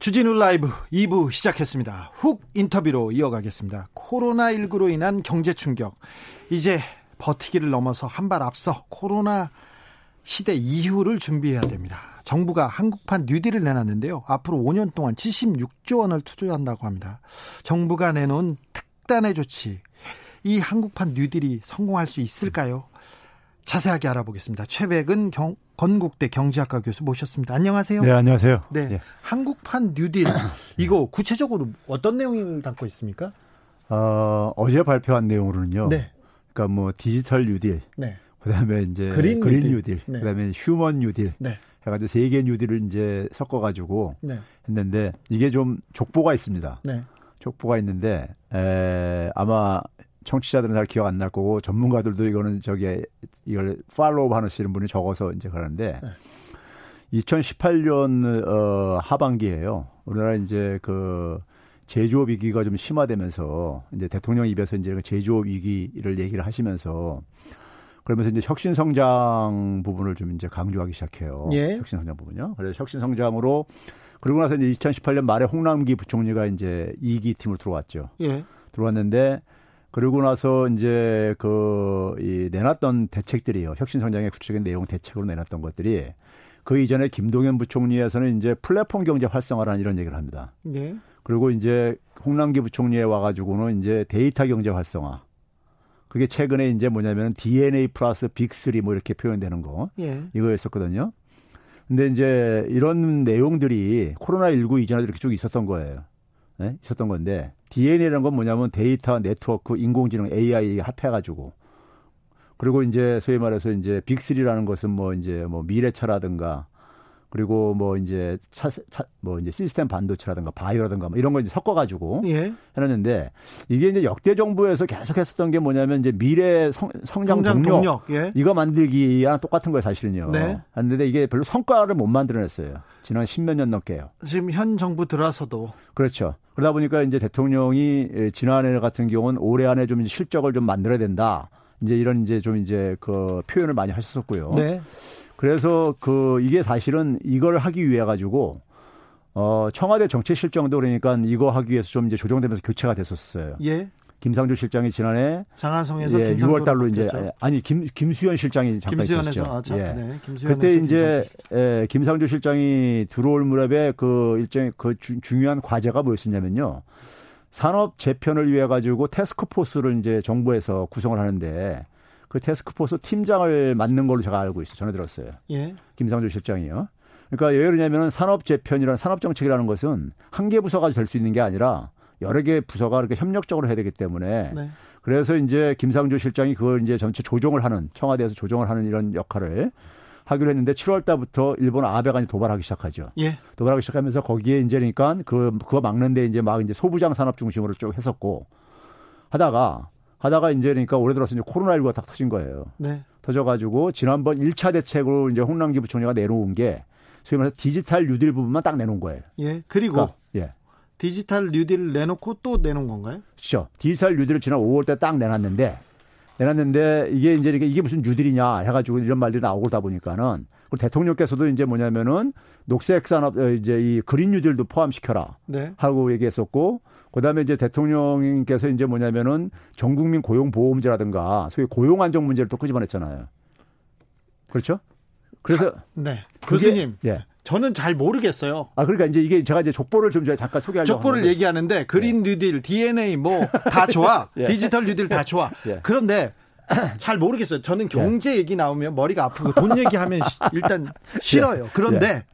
주진우 라이브 2부 시작했습니다. 훅 인터뷰로 이어가겠습니다. 코로나19로 인한 경제 충격. 이제 버티기를 넘어서 한 발 앞서 코로나 시대 이후를 준비해야 됩니다. 정부가 한국판 뉴딜을 내놨는데요. 앞으로 5년 동안 76조 원을 투자한다고 합니다. 정부가 내놓은 특단의 조치. 이 한국판 뉴딜이 성공할 수 있을까요? 자세하게 알아보겠습니다. 최배근 경, 건국대 경제학과 교수 모셨습니다. 안녕하세요. 네, 안녕하세요. 네. 네. 한국판 뉴딜 이거 구체적으로 어떤 내용을 담고 있습니까? 어, 어제 발표한 내용으로는요. 네. 그러니까 뭐 디지털 뉴딜. 네. 그다음에 이제 그린, 그린 뉴딜. 뉴딜. 네. 그다음에 휴먼 뉴딜. 네. 해 가지고 세 개 뉴딜을 이제 섞어 가지고 네. 했는데 이게 좀 족보가 있습니다. 네. 족보가 있는데 에, 아마 청취자들은 잘 기억 안 날 거고 전문가들도 이거는 저기 이걸 팔로우 하시는 분이 적어서 이제 그러는데 네. 2018년 어 하반기에요. 우리나라 이제 그 제조업 위기가 좀 심화되면서 이제 대통령 입에서 이제 그 제조업 위기를 얘기를 하시면서 그러면서 이제 혁신 성장 부분을 좀 이제 강조하기 시작해요. 예. 혁신 성장 부분요. 그래서 혁신 성장으로 그러고 나서 이제 2018년 말에 홍남기 부총리가 이제 2기 팀으로 들어왔죠. 예. 들어왔는데 그러고 나서 이제 그 이 내놨던 대책들이요. 혁신 성장의 구체적인 내용 대책으로 내놨던 것들이 그 이전에 김동연 부총리에서는 이제 플랫폼 경제 활성화라는 이런 얘기를 합니다. 예. 그리고 이제 홍남기 부총리에 와가지고는 이제 데이터 경제 활성화. 그게 최근에 이제 뭐냐면 DNA 플러스 빅3 뭐 이렇게 표현되는 거. 예. 이거였었거든요. 근데 이제 이런 내용들이 코로나19 이전에도 이렇게 쭉 있었던 거예요. 네? 있었던 건데 DNA라는 건 뭐냐면 데이터 네트워크 인공지능 AI 합해가지고. 그리고 이제 소위 말해서 이제 빅3라는 것은 뭐 이제 뭐 미래차라든가 그리고 뭐 이제 차, 차, 뭐 이제 시스템 반도체라든가 바이오라든가 뭐 이런 거 이제 섞어가지고 예. 해놨는데 이게 이제 역대 정부에서 계속 했었던 게 뭐냐면 이제 미래 성, 성장, 성장 동력, 동력. 예. 이거 만들기랑 똑같은 거예요 사실은요. 네. 했는데 이게 별로 성과를 못 만들어냈어요. 지난 십몇 년 넘게요. 지금 현 정부 들어서도 그렇죠. 그러다 보니까 이제 대통령이 지난해 같은 경우는 올해 안에 좀 실적을 좀 만들어야 된다. 이제 이런 이제 좀 이제 그 표현을 많이 하셨었고요. 네. 그래서 그 이게 사실은 이걸 하기 위해 가지고 어 청와대 정책 실정도 그러니까 이거 하기 위해서 좀 이제 조정되면서 교체가 됐었어요. 예. 김상조 실장이 지난해 장안성에서 예, 김상조로 6월 달로 이제. 아니 김 김수현 실장이 잠깐 김수현에서 있었죠. 아, 참, 예. 네. 그때 이제. 예, 김상조 실장이 들어올 무렵에 그 일종의 그 주, 중요한 과제가 뭐였었냐면요. 산업 재편을 위해 가지고 테스크포스를 이제 정부에서 구성을 하는데 그 테스크포스 팀장을 맡는 걸로 제가 알고 있어요. 전해 들었어요. 예. 김상조 실장이요. 그러니까 왜 그러냐면은 산업 재편이라는 산업 정책이라는 것은 한 개 부서가 될 수 있는 게 아니라 여러 개 부서가 이렇게 협력적으로 해야 되기 때문에 네. 그래서 이제 김상조 실장이 그걸 이제 전체 조정을 하는 청와대에서 조정을 하는 이런 역할을 하기로 했는데 7월 달부터 일본 아베가 이제 도발하기 시작하죠. 예. 도발하기 시작하면서 거기에 이제 그러니까 그 그거 막는데 이제 막 이제 소부장 산업 중심으로 쭉 했었고 하다가 하다가 이제 그러니까 올해 들어서 이제 코로나19가 딱 터진 거예요. 네. 터져가지고 지난번 1차 대책으로 이제 홍남기 부총리가 내놓은 게 소위 말해서 디지털 뉴딜 부분만 딱 내놓은 거예요. 예. 그리고 그러니까, 예. 디지털 뉴딜을 내놓고 또 내놓은 건가요? 그렇죠. 디지털 뉴딜을 지난 5월 때 딱 내놨는데 내놨는데 이게 이제 이게 이게 무슨 뉴딜이냐 해가지고 이런 말들이 나오고 다 보니까는 그 대통령께서도 이제 뭐냐면은 녹색 산업 어, 이제 이 그린 뉴딜도 포함시켜라 네. 하고 얘기했었고 그다음에 이제 대통령께서 이제 뭐냐면은 전 국민 고용 보험제라든가 소위 고용 안정 문제를 또 끄집어냈잖아요. 그렇죠? 그래서 네. 그게- 교수님. 예. 저는 잘 모르겠어요. 아 그러니까 이제 이게 제가 이제 족보를 좀 잠깐 소개하려고 족보를 하는데 얘기하는데 그린 뉴딜, DNA 뭐 다 좋아. 예. 디지털 뉴딜 다 좋아. 예. 그런데 잘 모르겠어요. 저는 경제 얘기 나오면 머리가 아프고 돈 얘기하면 시- 일단 싫어요. 그런데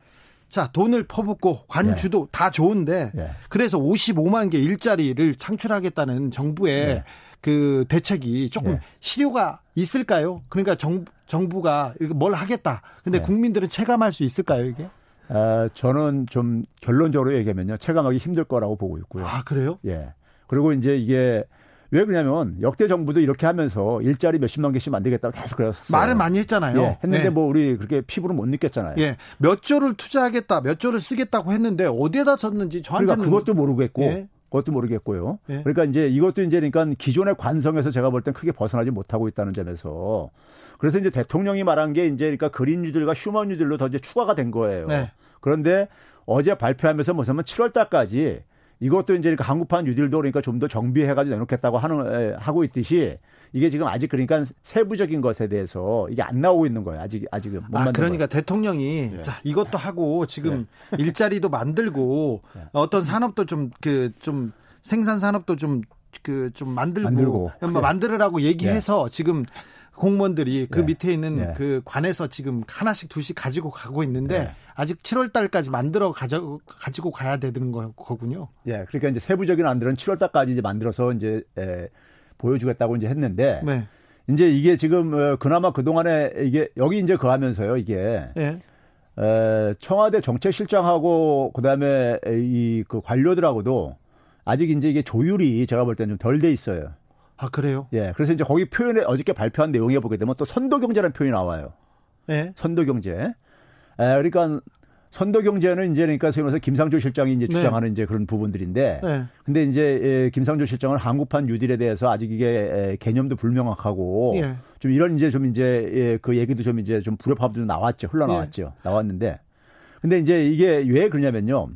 자, 돈을 퍼붓고 관주도 다 좋은데 예. 그래서 55만 개 일자리를 창출하겠다는 정부의 예. 그 대책이 조금 예. 실효가 있을까요? 그러니까 정, 정부가 뭘 하겠다. 근데 예. 국민들은 체감할 수 있을까요, 이게? 아, 저는 좀 결론적으로 얘기하면요. 체감하기 힘들 거라고 보고 있고요. 아, 그래요? 예. 그리고 이제 이게 왜 그러냐면 역대 정부도 이렇게 하면서 일자리 몇십만 개씩 만들겠다고 계속 그랬어요. 말을 많이 했잖아요. 예, 했는데 예. 뭐 우리 그렇게 피부로 못 느꼈잖아요. 예. 몇 조를 투자하겠다, 몇 조를 쓰겠다고 했는데 어디에다 썼는지 저한테는 그러니까 그것도 모르겠고 예. 그것도 모르겠고요. 예. 그러니까 이제 이것도 이제 그러니까 기존의 관성에서 제가 볼 땐 크게 벗어나지 못하고 있다는 점에서 그래서 이제 대통령이 말한 게 이제 그러니까 그린 뉴딜과 휴먼 뉴딜로 더 이제 추가가 된 거예요. 네. 그런데 어제 발표하면서 뭐냐면 7월 달까지 이것도 이제 그러니까 한국판 뉴딜도 그러니까 좀 더 정비해가지고 내놓겠다고 하는 에, 하고 있듯이 이게 지금 아직 그러니까 세부적인 것에 대해서 이게 안 나오고 있는 거예요. 아직 아직은 못 아, 그러니까 거예요. 대통령이 예. 자, 이것도 하고 지금 일자리도 만들고 네. 어떤 산업도 좀그 좀 생산 산업도 좀 그 좀 만들고, 만들고. 뭐 네. 만들으라고 얘기해서 지금 공무원들이 그 네. 밑에 있는 네. 그 관에서 지금 하나씩 둘씩 가지고 가고 있는데 네. 아직 7월 달까지 만들어 가져 가지고 가야 되는 거- 거군요. 예, 그러니까 이제 세부적인 안들은 7월 달까지 이제 만들어서 이제 에, 보여주겠다고 이제 했는데 네. 이제 이게 지금 어, 그나마 그 동안에 이게 여기 이제 그 하면서요 이게 예. 에, 청와대 정책실장하고 그다음에 이 그 관료들하고도 아직 이제 이게 조율이 제가 볼 때는 좀 덜 돼 있어요. 아, 그래요? 예, 그래서 이제 거기 표현에 어저께 발표한 내용에 보게 되면 또 선도 경제라는 표현이 나와요. 예. 선도 경제. 에, 그러니까 선도 경제는 이제 그러니까 소위 말해서 김상조 실장이 이제 네. 주장하는 이제 그런 부분들인데 네. 근데 이제 예, 김상조 실장은 한국판 뉴딜에 대해서 아직 이게 에, 개념도 불명확하고 예. 좀 이런 이제 좀 이제 예, 그 얘기도 좀 이제 좀 불협화음도 좀 나왔죠. 흘러나왔죠. 나왔는데 근데 이제 이게 왜 그러냐면요.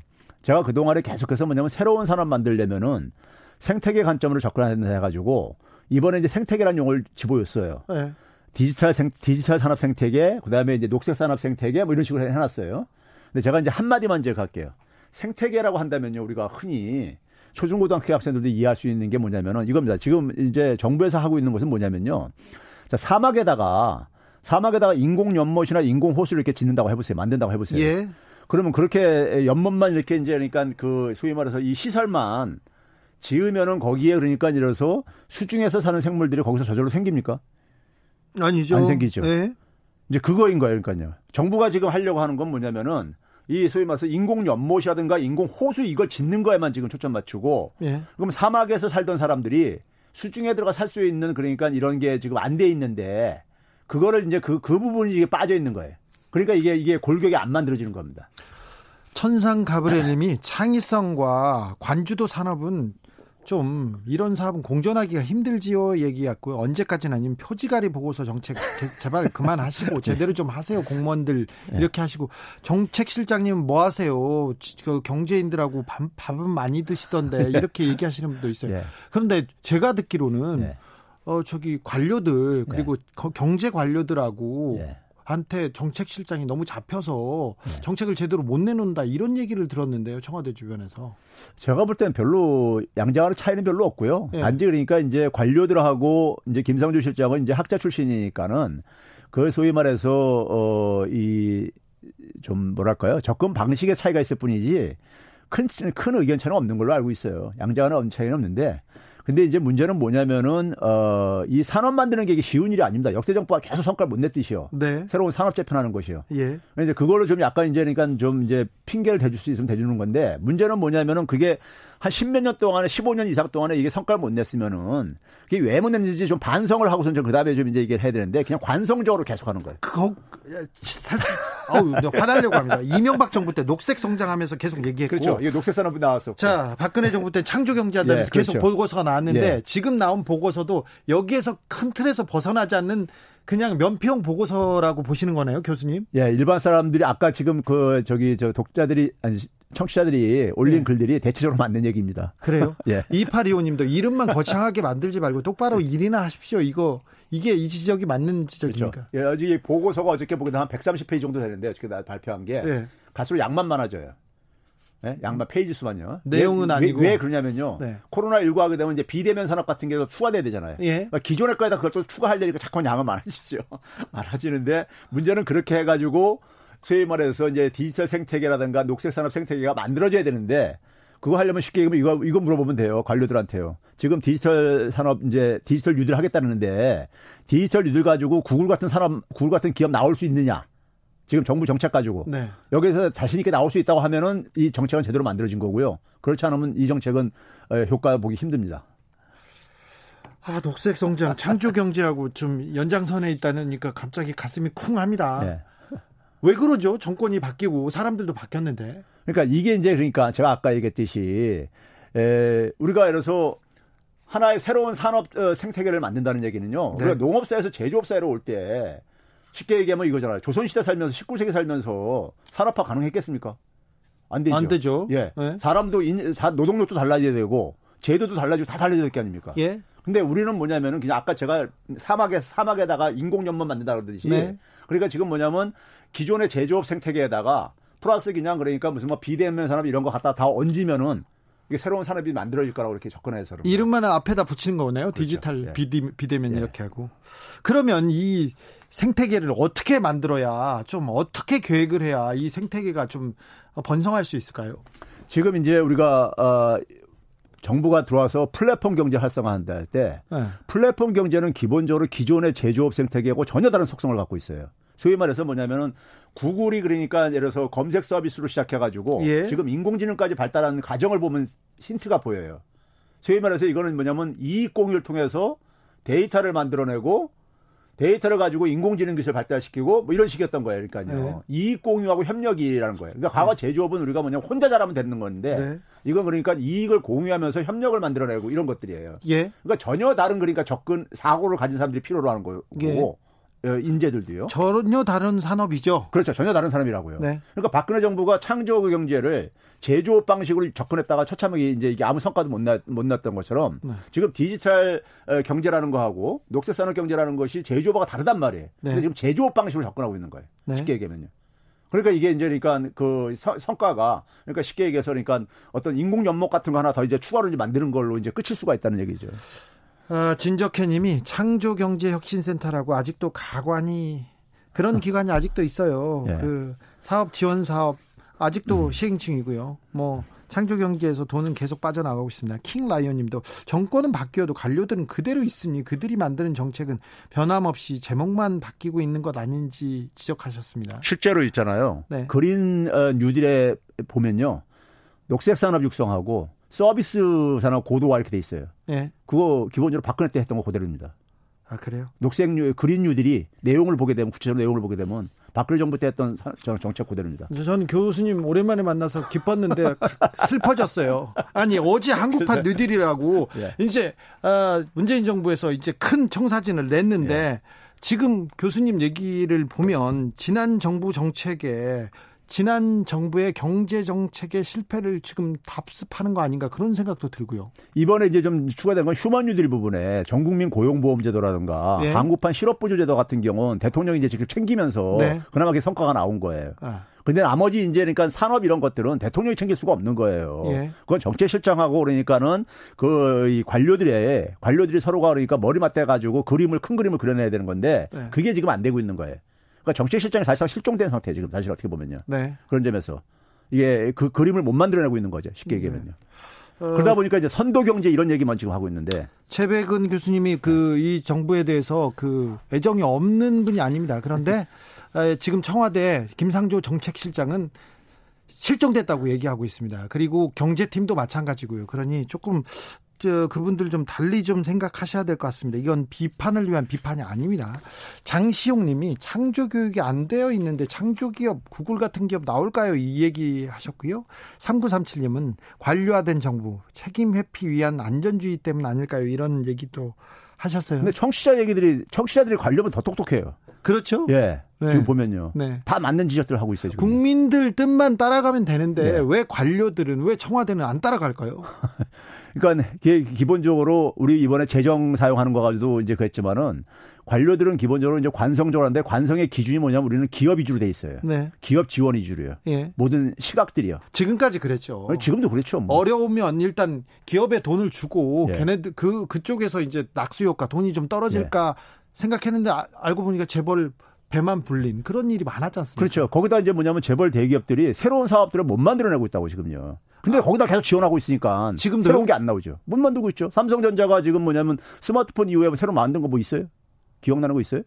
제가 그동안에 계속해서 뭐냐면 새로운 산업 만들려면은 생태계 관점으로 접근해야 해가지고 이번에 이제 생태계라는 용어를 집어였어요. 예. 디지털 생, 디지털 산업 생태계, 그 다음에 이제 녹색 산업 생태계 뭐 이런 식으로 해놨어요. 근데 제가 이제 한 마디만 이제 갈게요. 생태계라고 한다면요, 우리가 흔히 초중고등학교 학생들도 이해할 수 있는 게 뭐냐면은 이겁니다. 지금 이제 정부에서 하고 있는 것은 뭐냐면요. 자, 사막에다가 사막에다가 인공 연못이나 인공 호수를 이렇게 짓는다고 해보세요. 만든다고 해보세요. 예. 그러면 그렇게 연못만 이렇게 이제 그러니까 그 소위 말해서 이 시설만 지으면은 거기에 그러니까 이래서 수중에서 사는 생물들이 거기서 저절로 생깁니까? 아니죠. 안 생기죠. 예. 이제 그거인 거예요, 그러니까요. 정부가 지금 하려고 하는 건 뭐냐면은 이 소위 말해서 인공 연못이라든가 인공 호수 이걸 짓는 거에만 지금 초점 맞추고 예. 그럼 사막에서 살던 사람들이 수중에 들어가 살 수 있는 그러니까 이런 게 지금 안 돼 있는데 그거를 이제 그, 그 부분이 이게 빠져 있는 거예요. 그러니까 이게 이게 골격이 안 만들어지는 겁니다. 천상 가브레님이 창의성과 관주도 산업은 좀 이런 사업은 공존하기가 힘들지요 얘기했고요. 언제까지는 아니면 표지가리 보고서 정책 제- 제발 그만하시고 제대로 좀 하세요 공무원들 이렇게 하시고 정책실장님 뭐 하세요? 지- 그 경제인들하고 밥, 밥은 많이 드시던데 이렇게 얘기하시는 분도 있어요. 예. 그런데 제가 듣기로는 예. 어 저기 관료들 그리고 거- 경제 관료들하고 예. 한테 정책 실장이 너무 잡혀서 정책을 제대로 못 내놓는다 이런 얘기를 들었는데요 청와대 주변에서 제가 볼 때는 별로 양장하는 차이는 별로 없고요. 예. 단지 그러니까 이제 관료들하고 이제 김상조 실장은 이제 학자 출신이니까는 그 소위 말해서 어이 좀 뭐랄까요 접근 방식의 차이가 있을 뿐이지 큰 큰 의견 차이는 없는 걸로 알고 있어요. 양장하는 차이는 없는데. 근데 이제 문제는 뭐냐면은 어 이 산업 만드는 게 쉬운 일이 아닙니다. 역대 정부가 계속 성과를 못 냈듯이요. 네 새로운 산업 재편하는 것이요. 예. 이제 그걸로 좀 약간 이제 그러니까 좀 이제 핑계를 대줄 수 있으면 대주는 건데 문제는 뭐냐면은 그게 한 십몇 년 동안에 15년 이상 동안에 이게 성과를 못 냈으면은 그게 왜 못 냈는지 좀 반성을 하고선 좀 그다음에 좀 이제 이게 해야 되는데 그냥 관성적으로 계속 하는 거예요. 그거 사실 아우 네, 화나려고 합니다. 이명박 정부 때 녹색 성장하면서 계속 얘기했고 그렇죠. 이게 녹색 산업이 나왔었고. 자, 박근혜 정부 때 창조 경제한다면서 예, 계속 그렇죠. 보고서가 나왔는데 예. 지금 나온 보고서도 여기에서 큰 틀에서 벗어나지 않는 그냥 면피형 보고서라고 보시는 거네요, 교수님. 예, 일반 사람들이 아까 지금 그 저기 저 독자들이 아니 청취자들이 올린 예. 글들이 대체적으로 맞는 얘기입니다. 그래요? 예. 2825님도 이름만 거창하게 만들지 말고 똑바로 일이나 하십시오. 이거 이게 이 지적이 맞는 지적입니까? 예, 어제 이 보고서가 어저께 보게 되면 한 130페이지 정도 되는데 어저께 나 발표한 게 예. 갈수록 양만 많아져요. 예? 양만 페이지 수만요. 내용은 왜, 아니고. 왜, 왜 그러냐면요. 네. 코로나 19 하게 되면 이제 비대면 산업 같은 게 더 추가돼야 되잖아요. 예. 그러니까 기존의 거에다 그걸 또 추가하려니까 자꾸 양은 많아지죠. 많아지는데 문제는 그렇게 해가지고 소위 말해서 이제 디지털 생태계라든가 녹색 산업 생태계가 만들어져야 되는데 그거 하려면 쉽게 얘기하면 이거 이거 물어보면 돼요 관료들한테요. 지금 디지털 산업 이제 디지털 뉴딜 하겠다는데 디지털 뉴딜 가지고 구글 같은 산업 구글 같은 기업 나올 수 있느냐? 지금 정부 정책 가지고 네. 여기서 자신 있게 나올 수 있다고 하면은 이 정책은 제대로 만들어진 거고요. 그렇지 않으면 이 정책은 어, 효과 보기 힘듭니다. 아, 녹색 성장, 창조 경제하고 좀 연장선에 있다니까 갑자기 가슴이 쿵합니다. 네. 왜 그러죠? 정권이 바뀌고 사람들도 바뀌었는데. 그러니까 이게 이제 그러니까 제가 아까 얘기했듯이 에, 우리가 예를 들어서 하나의 새로운 산업 어, 생태계를 만든다는 얘기는요. 네. 우리가 농업사에서 제조업사로 올 때 쉽게 얘기하면 이거잖아요. 조선시대 살면서 19세기 살면서 산업화 가능했겠습니까? 안 되죠. 안 되죠. 예. 네. 사람도 인, 사, 노동력도 달라져야 되고 제도도 달라지고 다 달라져야 될 게 아닙니까? 예. 근데 우리는 뭐냐면은 그냥 아까 제가 사막에 사막에다가 인공연못 만든다 그러듯이 네. 그러니까 지금 뭐냐면 기존의 제조업 생태계에다가 플러스 그냥 그러니까 무슨 뭐 비대면 산업 이런 거 갖다 다 얹으면은 이게 새로운 산업이 만들어질 거라고 이렇게 접근해서. 이름만 앞에다 붙이는 거네요. 디지털 예. 비대, 비대면 예. 이렇게 하고. 그러면 이 생태계를 어떻게 만들어야 좀 어떻게 계획을 해야 이 생태계가 좀 번성할 수 있을까요? 지금 이제 우리가 어 정부가 들어와서 플랫폼 경제 활성화한다 할때 네. 플랫폼 경제는 기본적으로 기존의 제조업 생태계하고 전혀 다른 속성을 갖고 있어요. 소위 말해서 뭐냐면은 구글이 그러니까 예를 들어서 검색 서비스로 시작해가지고 예. 지금 인공지능까지 발달하는 과정을 보면 힌트가 보여요. 소위 말해서 이거는 뭐냐면 이익 공유를 통해서 데이터를 만들어내고 데이터를 가지고 인공지능 기술을 발달시키고 뭐 이런 식이었던 거예요. 그러니까요. 네. 이익 공유하고 협력이라는 거예요. 그러니까 과거 제조업은 우리가 뭐냐면 혼자 잘하면 되는 건데 네. 이건 그러니까 이익을 공유하면서 협력을 만들어내고 이런 것들이에요. 예. 그러니까 전혀 다른 그러니까 접근 사고를 가진 사람들이 필요로 하는 거고 예. 어, 인재들도요. 전혀 다른 산업이죠. 그렇죠. 전혀 다른 사람이라고요. 네. 그러니까 박근혜 정부가 창조 경제를 제조업 방식으로 접근했다가 처참하게 이제 이게 아무 성과도 못, 나, 못 났던 것처럼 네. 지금 디지털 어, 경제라는 거하고 녹색 산업 경제라는 것이 제조업과 다르단 말이에요. 네. 근데 지금 제조업 방식으로 접근하고 있는 거예요. 네. 쉽게 얘기하면요. 그러니까 이게 이제 그러니까 그 서- 성과가 그러니까 쉽게 얘기해서 그러니까 어떤 인공 연목 같은 거 하나 더 이제 추가로 이제 만드는 걸로 이제 끝일 수가 있다는 얘기죠. 아, 진적혜님이 창조경제혁신센터라고 아직도 가관이 그런 기관이 아직도 있어요. 예. 그 사업 지원 사업 아직도 음. 시행 중이고요. 뭐 창조 경제에서 돈은 계속 빠져나가고 있습니다. 킹 라이언님도 정권은 바뀌어도 관료들은 그대로 있으니 그들이 만드는 정책은 변함없이 제목만 바뀌고 있는 것 아닌지 지적하셨습니다. 실제로 있잖아요. 네. 그린 어, 뉴딜에 보면요. 녹색 산업 육성하고 서비스 산업 고도화 이렇게 돼 있어요. 예. 그거 기본적으로 박근혜 때 했던 거 그대로입니다. 아 그래요? 녹색 뉴, 그린 뉴딜이 내용을 보게 되면 구체적으로 내용을 보게 되면 박근혜 정부 때 했던 정- 정책 그대로입니다. 저는 교수님 오랜만에 만나서 기뻤는데 슬퍼졌어요. 아니 어제 한국판 뉴딜이라고 예. 이제 아, 문재인 정부에서 이제 큰 청사진을 냈는데 예. 지금 교수님 얘기를 보면 지난 정부 정책에 지난 정부의 경제 정책의 실패를 지금 답습하는 거 아닌가 그런 생각도 들고요. 이번에 이제 좀 추가된 건 휴먼 뉴딜 부분에 전국민 고용보험제도라든가 예. 한국판 실업부조제도 같은 경우는 대통령이 이제 직접 챙기면서 네. 그나마 그 성과가 나온 거예요. 아, 근데 나머지 이제 그러니까 산업 이런 것들은 대통령이 챙길 수가 없는 거예요. 예. 그건 정책실장하고 그러니까는 그 이 관료들의 관료들이 서로가 그러니까 머리 맞대 가지고 그림을 큰 그림을 그려내야 되는 건데 네. 그게 지금 안 되고 있는 거예요. 그러니까 정책실장이 사실상 실종된 상태 지금 사실 어떻게 보면요. 네. 그런 점에서 이게 그 그림을 못 만들어내고 있는 거죠. 쉽게 얘기하면요. 어, 그러다 보니까 이제 선도 경제 이런 얘기만 지금 하고 있는데 최백은 교수님이 그 이 정부에 대해서 그 애정이 없는 분이 아닙니다. 그런데 에, 지금 청와대 김상조 정책실장은 실종됐다고 얘기하고 있습니다. 그리고 경제팀도 마찬가지고요. 그러니 조금 저 그분들 좀 달리 좀 생각하셔야 될 것 같습니다. 이건 비판을 위한 비판이 아닙니다. 장시용 님이 창조 교육이 안 되어 있는데 창조 기업, 구글 같은 기업 나올까요? 이 얘기 하셨고요. 3937님은 관료화된 정부, 책임 회피 위한 안전주의 때문 아닐까요? 이런 얘기도 하셨어요. 근데 청취자 얘기들이 청취자들이 관료면 더 똑똑해요. 그렇죠? 예. 네. 지금 보면요. 네. 다 맞는 지적들을 하고 있어요, 지금. 국민들 뜻만 따라가면 되는데 네. 왜 관료들은 왜 청와대는 안 따라갈까요? 그러니까 기- 기본적으로 우리 이번에 재정 사용하는 거 가지고도 이제 그랬지만은 관료들은 기본적으로 이제 관성적으로 하는데 관성의 기준이 뭐냐면 우리는 기업 위주로 돼 있어요. 네. 기업 지원 위주로요. 예. 모든 시각들이요. 지금까지 그랬죠. 지금도 그렇죠. 뭐. 어려우면 일단 기업에 돈을 주고 예. 걔네들 그 그쪽에서 이제 낙수 효과 돈이 좀 떨어질까 생각했는데 아- 알고 보니까 재벌 배만 불린 그런 일이 많았지 않습니까? 그렇죠. 거기다 이제 뭐냐면 재벌 대기업들이 새로운 사업들을 못 만들어내고 있다고 지금요. 근데 거기다 계속 지원하고 있으니까 지금도요? 새로운 게 안 나오죠. 못 만들고 있죠. 삼성전자가 지금 뭐냐면 스마트폰 이후에 새로 만든 거 뭐 있어요? 기억나는 거 있어요?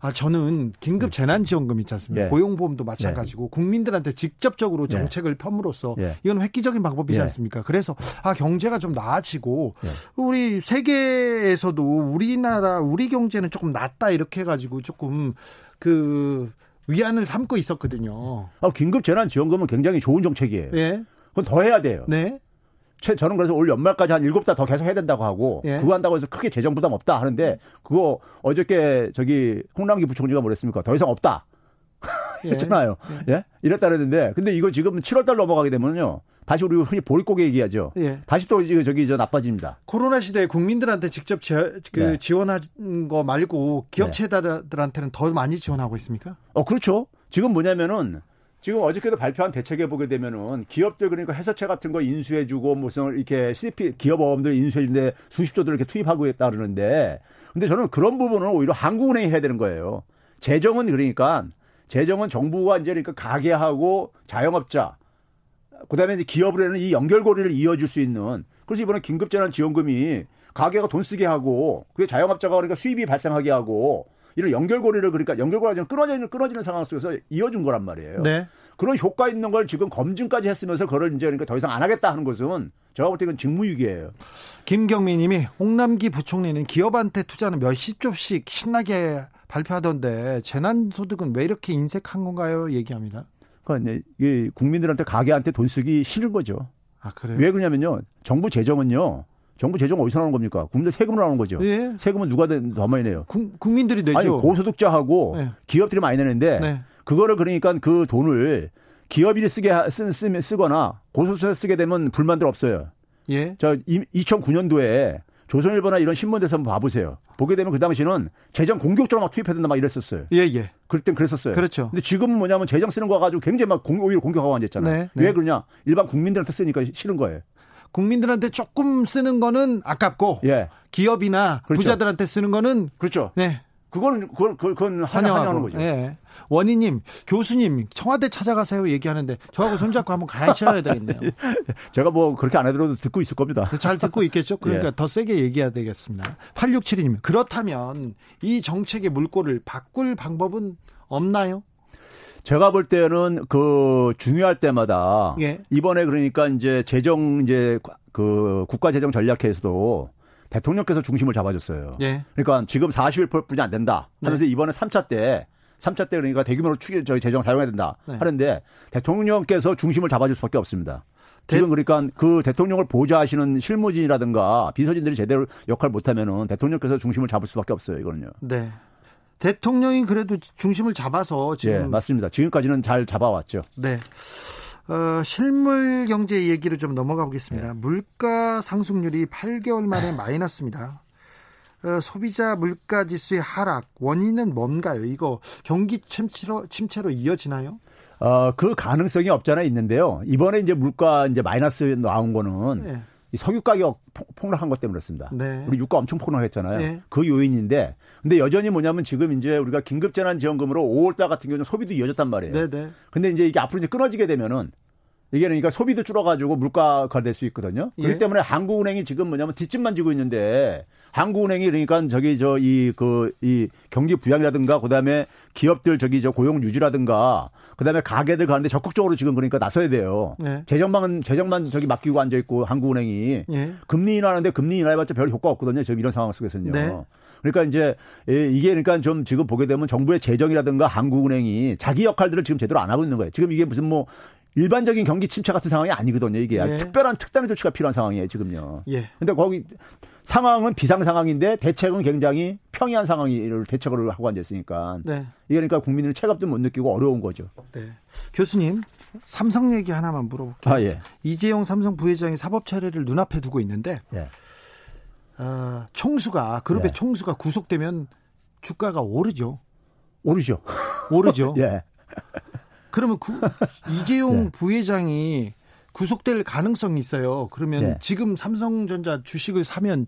아 저는 긴급 재난지원금 있지 않습니까? 예. 고용보험도 마찬가지고 국민들한테 직접적으로 예. 정책을 펴므로써 예. 이건 획기적인 방법이지 예. 않습니까? 그래서 아 경제가 좀 나아지고 예. 우리 세계에서도 우리나라 우리 경제는 조금 낫다 이렇게 해가지고 조금 그 위안을 삼고 있었거든요. 아, 긴급 재난 지원금은 굉장히 좋은 정책이에요. 예, 그건 더 해야 돼요. 네, 최- 저는 그래서 올 연말까지 한 일곱 달 더 계속 해야 된다고 하고 예. 그거 한다고 해서 크게 재정 부담 없다 하는데 그거 어저께 저기 홍남기 부총리가 뭐랬습니까? 더 이상 없다. 예. 했잖아요. 예? 이랬다 그랬는데 근데 이거 지금 7월 달 넘어가게 되면요. 다시 우리 흔히 보릿고개 얘기하죠. 예. 다시 또 저기 저 나빠집니다. 코로나 시대에 국민들한테 직접 지, 그 네. 지원한 거 말고 기업체들한테는 더 많이 지원하고 있습니까? 어, 그렇죠. 지금 뭐냐면은 지금 어저께도 발표한 대책에 보게 되면은 기업들 그러니까 회사채 같은 거 인수해주고 무슨 이렇게 CP 기업 어음들 인수해주는데 수십조들 이렇게 투입하고 있다 그러는데 근데 저는 그런 부분은 오히려 한국은행이 해야 되는 거예요. 재정은 그러니까 재정은 정부가 이제 그러니까 가게하고 자영업자 그다음에 이제 기업으로는 이 연결고리를 이어줄 수 있는 그래서 이번에 긴급재난지원금이 가게가 돈 쓰게 하고 그게 자영업자가 그러니까 수입이 발생하게 하고 이런 연결고리를 그러니까 연결고리가 끊어지는 끊어지는 상황 속에서 이어준 거란 말이에요. 네. 그런 효과 있는 걸 지금 검증까지 했으면서 그걸 이제 그러니까 더 이상 안 하겠다 하는 것은 제가 볼 때 이건 직무유기예요. 김경민 님이 홍남기 부총리는 기업한테 투자는 몇십 조씩 신나게 발표하던데 재난소득은 왜 이렇게 인색한 건가요? 얘기합니다. 그러니까 이게 국민들한테 가게한테 돈 쓰기 싫은 거죠. 아 그래요? 왜 그러냐면요. 정부 재정은요. 정부 재정 어디서 나오는 겁니까? 국민들 세금으로 나오는 거죠. 예. 세금은 누가 더- 더 많이 내요? 국, 국민들이 내죠. 아니 고소득자하고 네. 기업들이 많이 내는데 네. 그거를 그러니까 그 돈을 기업이 쓰게 하- 쓰, 쓰, 쓰거나 고소득자 쓰게 되면 불만들 없어요. 예. 저 2009년도에 조선일보나 이런 신문대에서 한번 봐보세요. 보게 되면 그 당시는 재정 공격적으로 막 투입해야 된다 막 이랬었어요. 예, 예. 그럴 땐 그랬었어요. 그렇죠. 근데 지금은 뭐냐면 재정 쓰는 거 가지고 굉장히 막 공, 오히려 공격하고 앉았잖아요. 네, 네. 왜 그러냐? 일반 국민들한테 쓰니까 싫은 거예요. 국민들한테 조금 쓰는 거는 아깝고 예. 기업이나 그렇죠. 부자들한테 쓰는 거는 그렇죠. 네. 그거는, 그건, 그건, 환영하는. 거죠. 예. 원희님, 교수님, 청와대 찾아가세요 얘기하는데 저하고 손잡고 한번 가셔야 되겠네요. 제가 뭐 그렇게 안 해도 듣고 있을 겁니다. 잘 듣고 있겠죠? 그러니까 예. 더 세게 얘기해야 되겠습니다. 8672님, 그렇다면 이 정책의 물꼬를 바꿀 방법은 없나요? 제가 볼 때는 그 중요할 때마다 예. 이번에 그러니까 이제 재정 이제 그 국가 재정 전략회에서도 대통령께서 중심을 잡아줬어요. 예. 그러니까 지금 41%뿐이 안 된다 하면서 이번에 3차 때 3차 때 그러니까 대규모로 추 저희 재정 사용해야 된다 네. 하는데 대통령께서 중심을 잡아줄 수밖에 없습니다. 지금 그러니까 그 대통령을 보좌하시는 실무진이라든가 비서진들이 제대로 역할 못하면은 대통령께서 중심을 잡을 수밖에 없어요. 이거는요. 네. 대통령이 그래도 중심을 잡아서 예, 지금 맞습니다. 지금까지는 잘 잡아왔죠. 네. 어, 실물 경제 얘기로 좀 넘어가 보겠습니다. 네. 물가 상승률이 8개월 만에 마이너스입니다. 어, 소비자 물가 지수의 하락 원인은 뭔가요? 이거 경기 침체로 침체로 이어지나요? 어, 그 가능성이 없잖아 있는데요. 이번에 이제 물가 이제 마이너스 나온 거는 네. 이 석유 가격 폭- 폭락한 것 때문에 그렇습니다. 네. 우리 유가 엄청 폭락했잖아요. 네. 그 요인인데, 근데 여전히 뭐냐면 지금 이제 우리가 긴급 재난 지원금으로 5월 달 같은 경우는 소비도 이어졌단 말이에요. 네, 네. 근데 이제 이게 앞으로 이제 끊어지게 되면은 이게 그러니까 소비도 줄어가지고 물가가 될 수 있거든요. 그렇기 예. 때문에 한국은행이 지금 뭐냐면 뒷짐만 지고 있는데 한국은행이 그러니까 저기 저 이 그 이 경기 부양이라든가 그다음에 기업들 저기 저 고용 유지라든가 그다음에 가게들 가는데 적극적으로 지금 그러니까 나서야 돼요. 네. 재정만 재정만 저기 맡기고 앉아 있고 한국은행이 예. 금리 인하하는데 금리 인하해봤자 별 효과 없거든요. 지금 이런 상황 속에서는요. 네. 그러니까 이제 예, 이게 그러니까 좀 지금 보게 되면 정부의 재정이라든가 한국은행이 자기 역할들을 지금 제대로 안 하고 있는 거예요. 지금 이게 무슨 뭐 일반적인 경기 침체 같은 상황이 아니거든요. 이게 예. 특별한 특단의 조치가 필요한 상황이에요. 지금요. 예. 근데 거기 상황은 비상 상황인데 대책은 굉장히 평이한 상황을 대책을 하고 앉아 있으니까 네. 이게 그러니까 국민은 체감도 못 느끼고 어려운 거죠. 네. 교수님, 삼성 얘기 하나만 물어볼게요. 아 예. 이재용 삼성 부회장이 사법 처리를 눈앞에 두고 있는데 예. 어, 총수가 그룹의 예. 총수가 구속되면 주가가 오르죠. 오르죠. 오르죠. 예. 그러면 구, 이재용 네. 부회장이 구속될 가능성이 있어요. 그러면 네. 지금 삼성전자 주식을 사면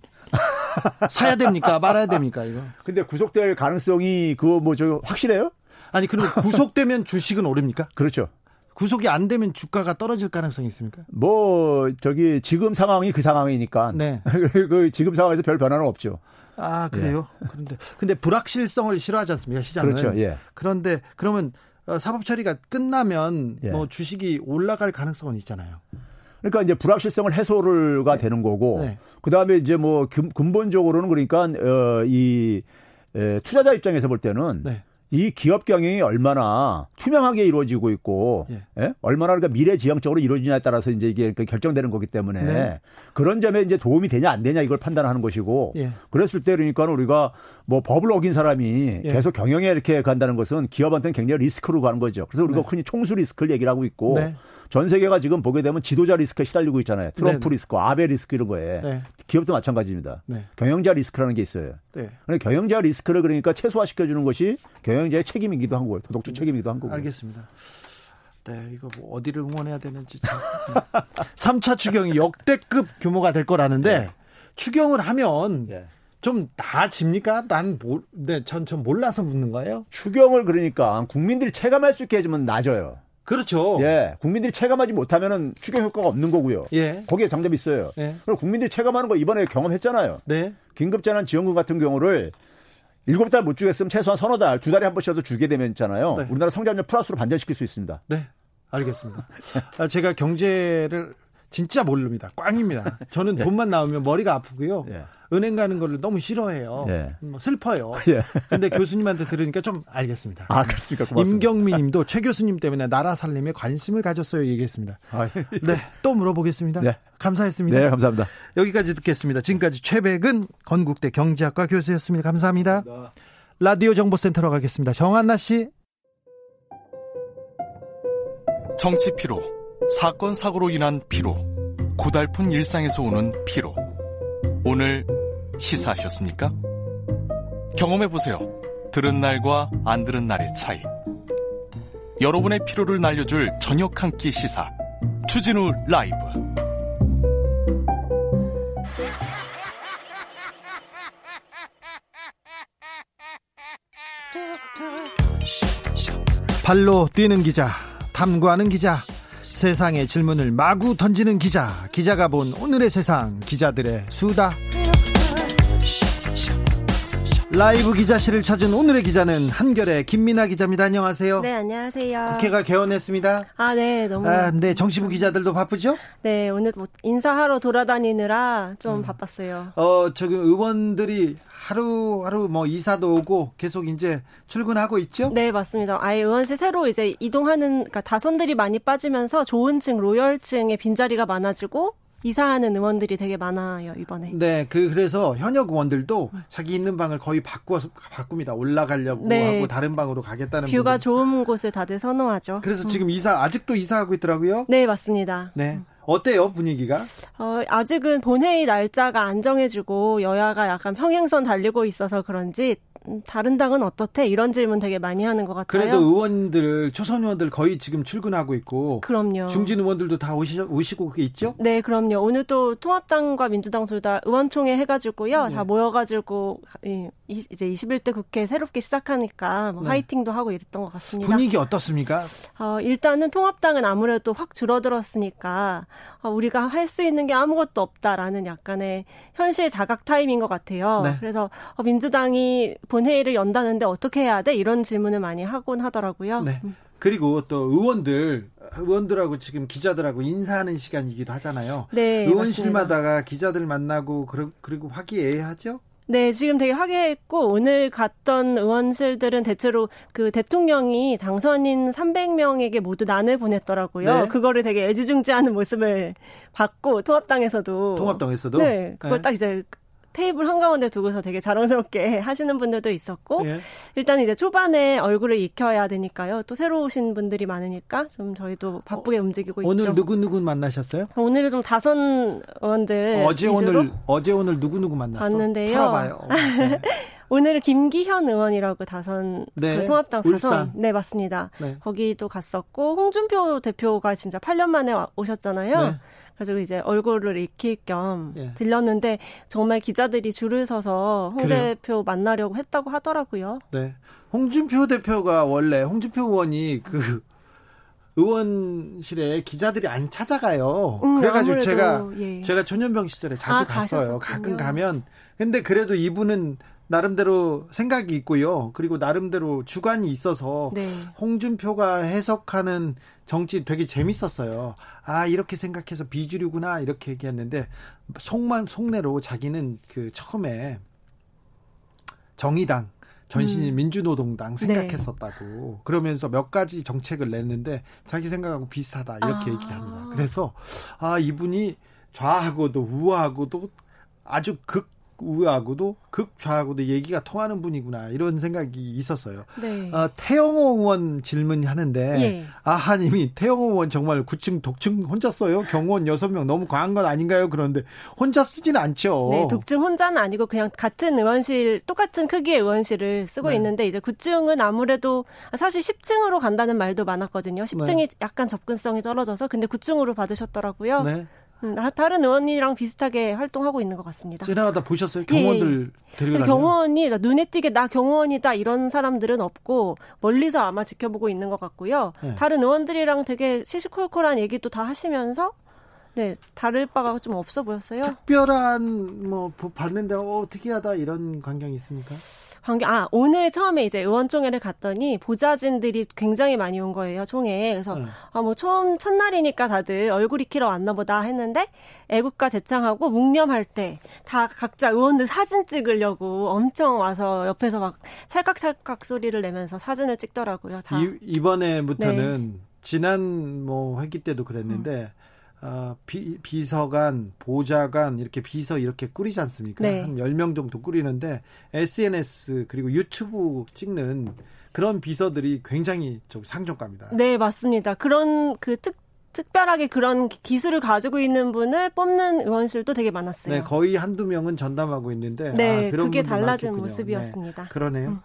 사야 됩니까? 말아야 됩니까? 이거. 근데 구속될 가능성이 그거 뭐 저 확실해요? 아니 그리고 구속되면 주식은 오릅니까? 그렇죠. 구속이 안 되면 주가가 떨어질 가능성이 있습니까? 뭐 저기 지금 상황이 그 상황이니까 네. 그 지금 상황에서 별 변화는 없죠. 아 그래요? 예. 그런데 근데 불확실성을 싫어하지 않습니까 시장은? 그렇죠. 예. 그런데 그러면 어, 사법 처리가 끝나면 예. 뭐 주식이 올라갈 가능성은 있잖아요. 그러니까 이제 불확실성을 해소가 네. 되는 거고 네. 그다음에 이제 뭐 근본적으로는 그러니까 어이 투자자 입장에서 볼 때는 네. 이 기업 경영이 얼마나 투명하게 이루어지고 있고 예. 예? 얼마나 그러니까 미래지향적으로 이루어지냐에 따라서 이제 이게 그 결정되는 거기 때문에 네. 그런 점에 이제 도움이 되냐 안 되냐 이걸 판단하는 것이고 예. 그랬을 때 그러니까 우리가 뭐 법을 어긴 사람이 예. 계속 경영에 이렇게 간다는 것은 기업한테는 굉장히 리스크로 가는 거죠. 그래서 우리가 네. 흔히 총수 리스크를 얘기를 하고 있고 네. 전 세계가 지금 보게 되면 지도자 리스크에 시달리고 있잖아요. 트럼프 네네. 리스크, 아베 리스크 이런 거에. 네. 기업도 마찬가지입니다. 네. 경영자 리스크라는 게 있어요. 네. 경영자 리스크를 그러니까 최소화시켜 주는 것이 경영자의 책임이기도 한 거예요. 도덕적 책임이기도 한 거고. 알겠습니다. 네, 이거 뭐 어디를 응원해야 되는지 참. 3차 추경이 역대급 규모가 될 거라는데 네. 추경을 하면 네. 좀 나아집니까? 난 모, 네, 전, 전 몰라서 묻는 거예요. 추경을 그러니까 국민들이 체감할 수 있게 해주면 나아져요. 그렇죠. 예. 국민들이 체감하지 못하면은 추경 효과가 없는 거고요. 예. 거기에 장점이 있어요. 예. 그리고 국민들이 체감하는 거 이번에 경험했잖아요. 네. 긴급재난 지원금 같은 경우를 일곱 달 못 주겠으면 최소한 서너 달, 두 달에 한 번씩라도 주게 되면 있잖아요. 네. 우리나라 성장률 플러스로 반전시킬 수 있습니다. 네. 알겠습니다. 아, 제가 경제를 진짜 모릅니다. 꽝입니다. 저는 예. 돈만 나오면 머리가 아프고요. 예. 은행 가는 걸 너무 싫어해요. 예. 뭐 슬퍼요. 예. 근데 교수님한테 들으니까 좀 알겠습니다. 아, 그렇습니까? 고맙습니다. 임경민 님도 최 교수님 때문에 나라 살림에 관심을 가졌어요. 얘기했습니다. 아, 예. 네. 또 물어보겠습니다. 네. 감사했습니다. 네, 감사합니다. 여기까지 듣겠습니다. 지금까지 최백은 건국대 경제학과 교수였습니다. 감사합니다. 감사합니다. 라디오 정보센터로 가겠습니다. 정한나 씨. 정치 피로, 사건 사고로 인한 피로, 고달픈 일상에서 오는 피로. 오늘 시사하셨습니까? 경험해 보세요. 들은 날과 안 들은 날의 차이. 여러분의 피로를 날려줄 저녁 한 끼 시사. 추진우 라이브. 발로 뛰는 기자, 탐구하는 기자, 세상의 질문을 마구 던지는 기자, 기자가 본 오늘의 세상, 기자들의 수다. 라이브 기자실을 찾은 오늘의 기자는 한결의 김민아 기자입니다. 안녕하세요. 네, 안녕하세요. 국회가 개원했습니다. 아, 네, 너무. 아, 네, 정치부 기자들도 바쁘죠? 네, 오늘 뭐 인사하러 돌아다니느라 좀 음. 바빴어요. 어, 저기 의원들이 하루하루 뭐 이사도 오고 계속 이제 출근하고 있죠? 네, 맞습니다. 아예 의원실 새로 이제 이동하는, 그러니까 다선들이 많이 빠지면서 좋은 층, 로열층의 빈자리가 많아지고 이사하는 의원들이 되게 많아요 이번에. 네, 그 그래서 현역 의원들도 자기 있는 방을 거의 바꿔서 바꿉니다. 올라가려고 네. 하고 다른 방으로 가겠다는. 뷰가 분들. 좋은 곳을 다들 선호하죠. 그래서 음. 지금 이사 아직도 이사하고 있더라고요. 네, 맞습니다. 네. 어때요 분위기가? 어, 아직은 본회의 날짜가 안 정해지고 여야가 약간 평행선 달리고 있어서 그런지 다른 당은 어떻대? 이런 질문 되게 많이 하는 것 같아요. 그래도 의원들, 초선 의원들 거의 지금 출근하고 있고. 그럼요. 중진 의원들도 다 오시, 오시고 그게 있죠? 네, 그럼요. 오늘 또 통합당과 민주당 둘 다 의원총회 해가지고요. 네. 다 모여가지고 이제 21대 국회 새롭게 시작하니까 뭐 네. 화이팅도 하고 이랬던 것 같습니다. 분위기 어떻습니까? 어, 일단은 통합당은 아무래도 확 줄어들었으니까 어, 우리가 할 수 있는 게 아무것도 없다라는 약간의 현실 자각 타임인 것 같아요. 네. 그래서 어, 민주당이 본회의를 연다는데 어떻게 해야 돼? 이런 질문을 많이 하곤 하더라고요. 네. 음. 그리고 또 의원들 의원들하고 지금 기자들하고 인사하는 시간이기도 하잖아요. 네, 의원실마다가 기자들 만나고 그리고 화기애애하죠. 네, 지금 되게 화기애애했고 오늘 갔던 의원실들은 대체로 그 대통령이 당선인 300명에게 모두 난을 보냈더라고요. 네. 그거를 되게 애지중지하는 모습을 봤고 통합당에서도 통합당에서도 네, 그걸 네. 딱 이제 테이블 한가운데 두고서 되게 자랑스럽게 하시는 분들도 있었고 예. 일단 이제 초반에 얼굴을 익혀야 되니까요. 또 새로 오신 분들이 많으니까 좀 저희도 바쁘게 어, 움직이고 오늘 있죠. 오늘 누구 누구 만나셨어요? 오늘은 좀 다선 의원들 어제 오늘 어제 오늘 누구 누구 만났어? 봤는데요. 털어봐요. 네. 오늘은 김기현 의원이라고 다선 네. 그 통합당 다선 네 맞습니다. 네. 거기도 갔었고 홍준표 대표가 진짜 8년 만에 오셨잖아요. 네. 그래서 이제 얼굴을 익힐 겸 예. 들렸는데 정말 기자들이 줄을 서서 홍 그래요? 대표 만나려고 했다고 하더라고요. 네. 홍준표 대표가 원래 홍준표 의원이 그 의원실에 기자들이 안 찾아가요. 음, 그래가지고 제가 예. 제가 초년병 시절에 자주 아, 갔어요. 가끔 가면 근데 그래도 이분은 나름대로 생각이 있고요. 그리고 나름대로 주관이 있어서 네. 홍준표가 해석하는 정치 되게 재밌었어요. 아 이렇게 생각해서 비주류구나 이렇게 얘기했는데 속만 속내로 자기는 그 처음에 정의당 전신이 음. 민주노동당 생각했었다고 네. 그러면서 몇 가지 정책을 냈는데 자기 생각하고 비슷하다 이렇게 아. 얘기합니다. 그래서 아 이분이 좌하고도 우하고도 아주 극 우하고도 극좌하고도 얘기가 통하는 분이구나 이런 생각이 있었어요. 네. 어, 태영호 의원 질문하는데 예. 아하님이 태영호 의원 정말 구층 독층 혼자 써요. 경호원 6명 너무 과한 건 아닌가요? 그런데 혼자 쓰지는 않죠. 네, 독층 혼자는 아니고 그냥 같은 의원실 똑같은 크기의 의원실을 쓰고 네. 있는데 이제 9층은 아무래도 사실 10층으로 간다는 말도 많았거든요. 10층이 네. 약간 접근성이 떨어져서 근데 9층으로 받으셨더라고요. 네. 음, 다른 의원이랑 비슷하게 활동하고 있는 것 같습니다. 지나가다 보셨어요? 경호원들 예. 데리고 경호원이 눈에 띄게 나 경호원이다 이런 사람들은 없고 멀리서 아마 지켜보고 있는 것 같고요. 네. 다른 의원들이랑 되게 시시콜콜한 얘기도 다 하시면서 네 다를 바가 좀 없어 보였어요. 특별한 뭐 받는데 어, 특이하다 이런 광경이 있습니까? 관계 아 오늘 처음에 이제 의원총회를 갔더니 보좌진들이 굉장히 많이 온 거예요 총회에 그래서 네. 아뭐 처음 첫날이니까 다들 얼굴 익히러 왔나 보다 했는데 애국가 제창하고 묵념할 때 다 각자 의원들 사진 찍으려고 엄청 와서 옆에서 막 찰칵찰칵 소리를 내면서 사진을 찍더라고요. 다. 이, 이번에부터는 네. 지난 뭐 회기 때도 그랬는데 음. 어, 비, 비서관, 보좌관 이렇게 비서 이렇게 꾸리지 않습니까? 네. 한 10명 정도 꾸리는데 SNS 그리고 유튜브 찍는 그런 비서들이 굉장히 좀 상종가입니다. 네, 맞습니다. 그런 그 특, 특별하게 그런 기술을 가지고 있는 분을 뽑는 의원실도 되게 많았어요. 네, 거의 한두 명은 전담하고 있는데 네, 아, 그런 그게 달라진 많겠군요. 모습이었습니다. 네, 그러네요. 음.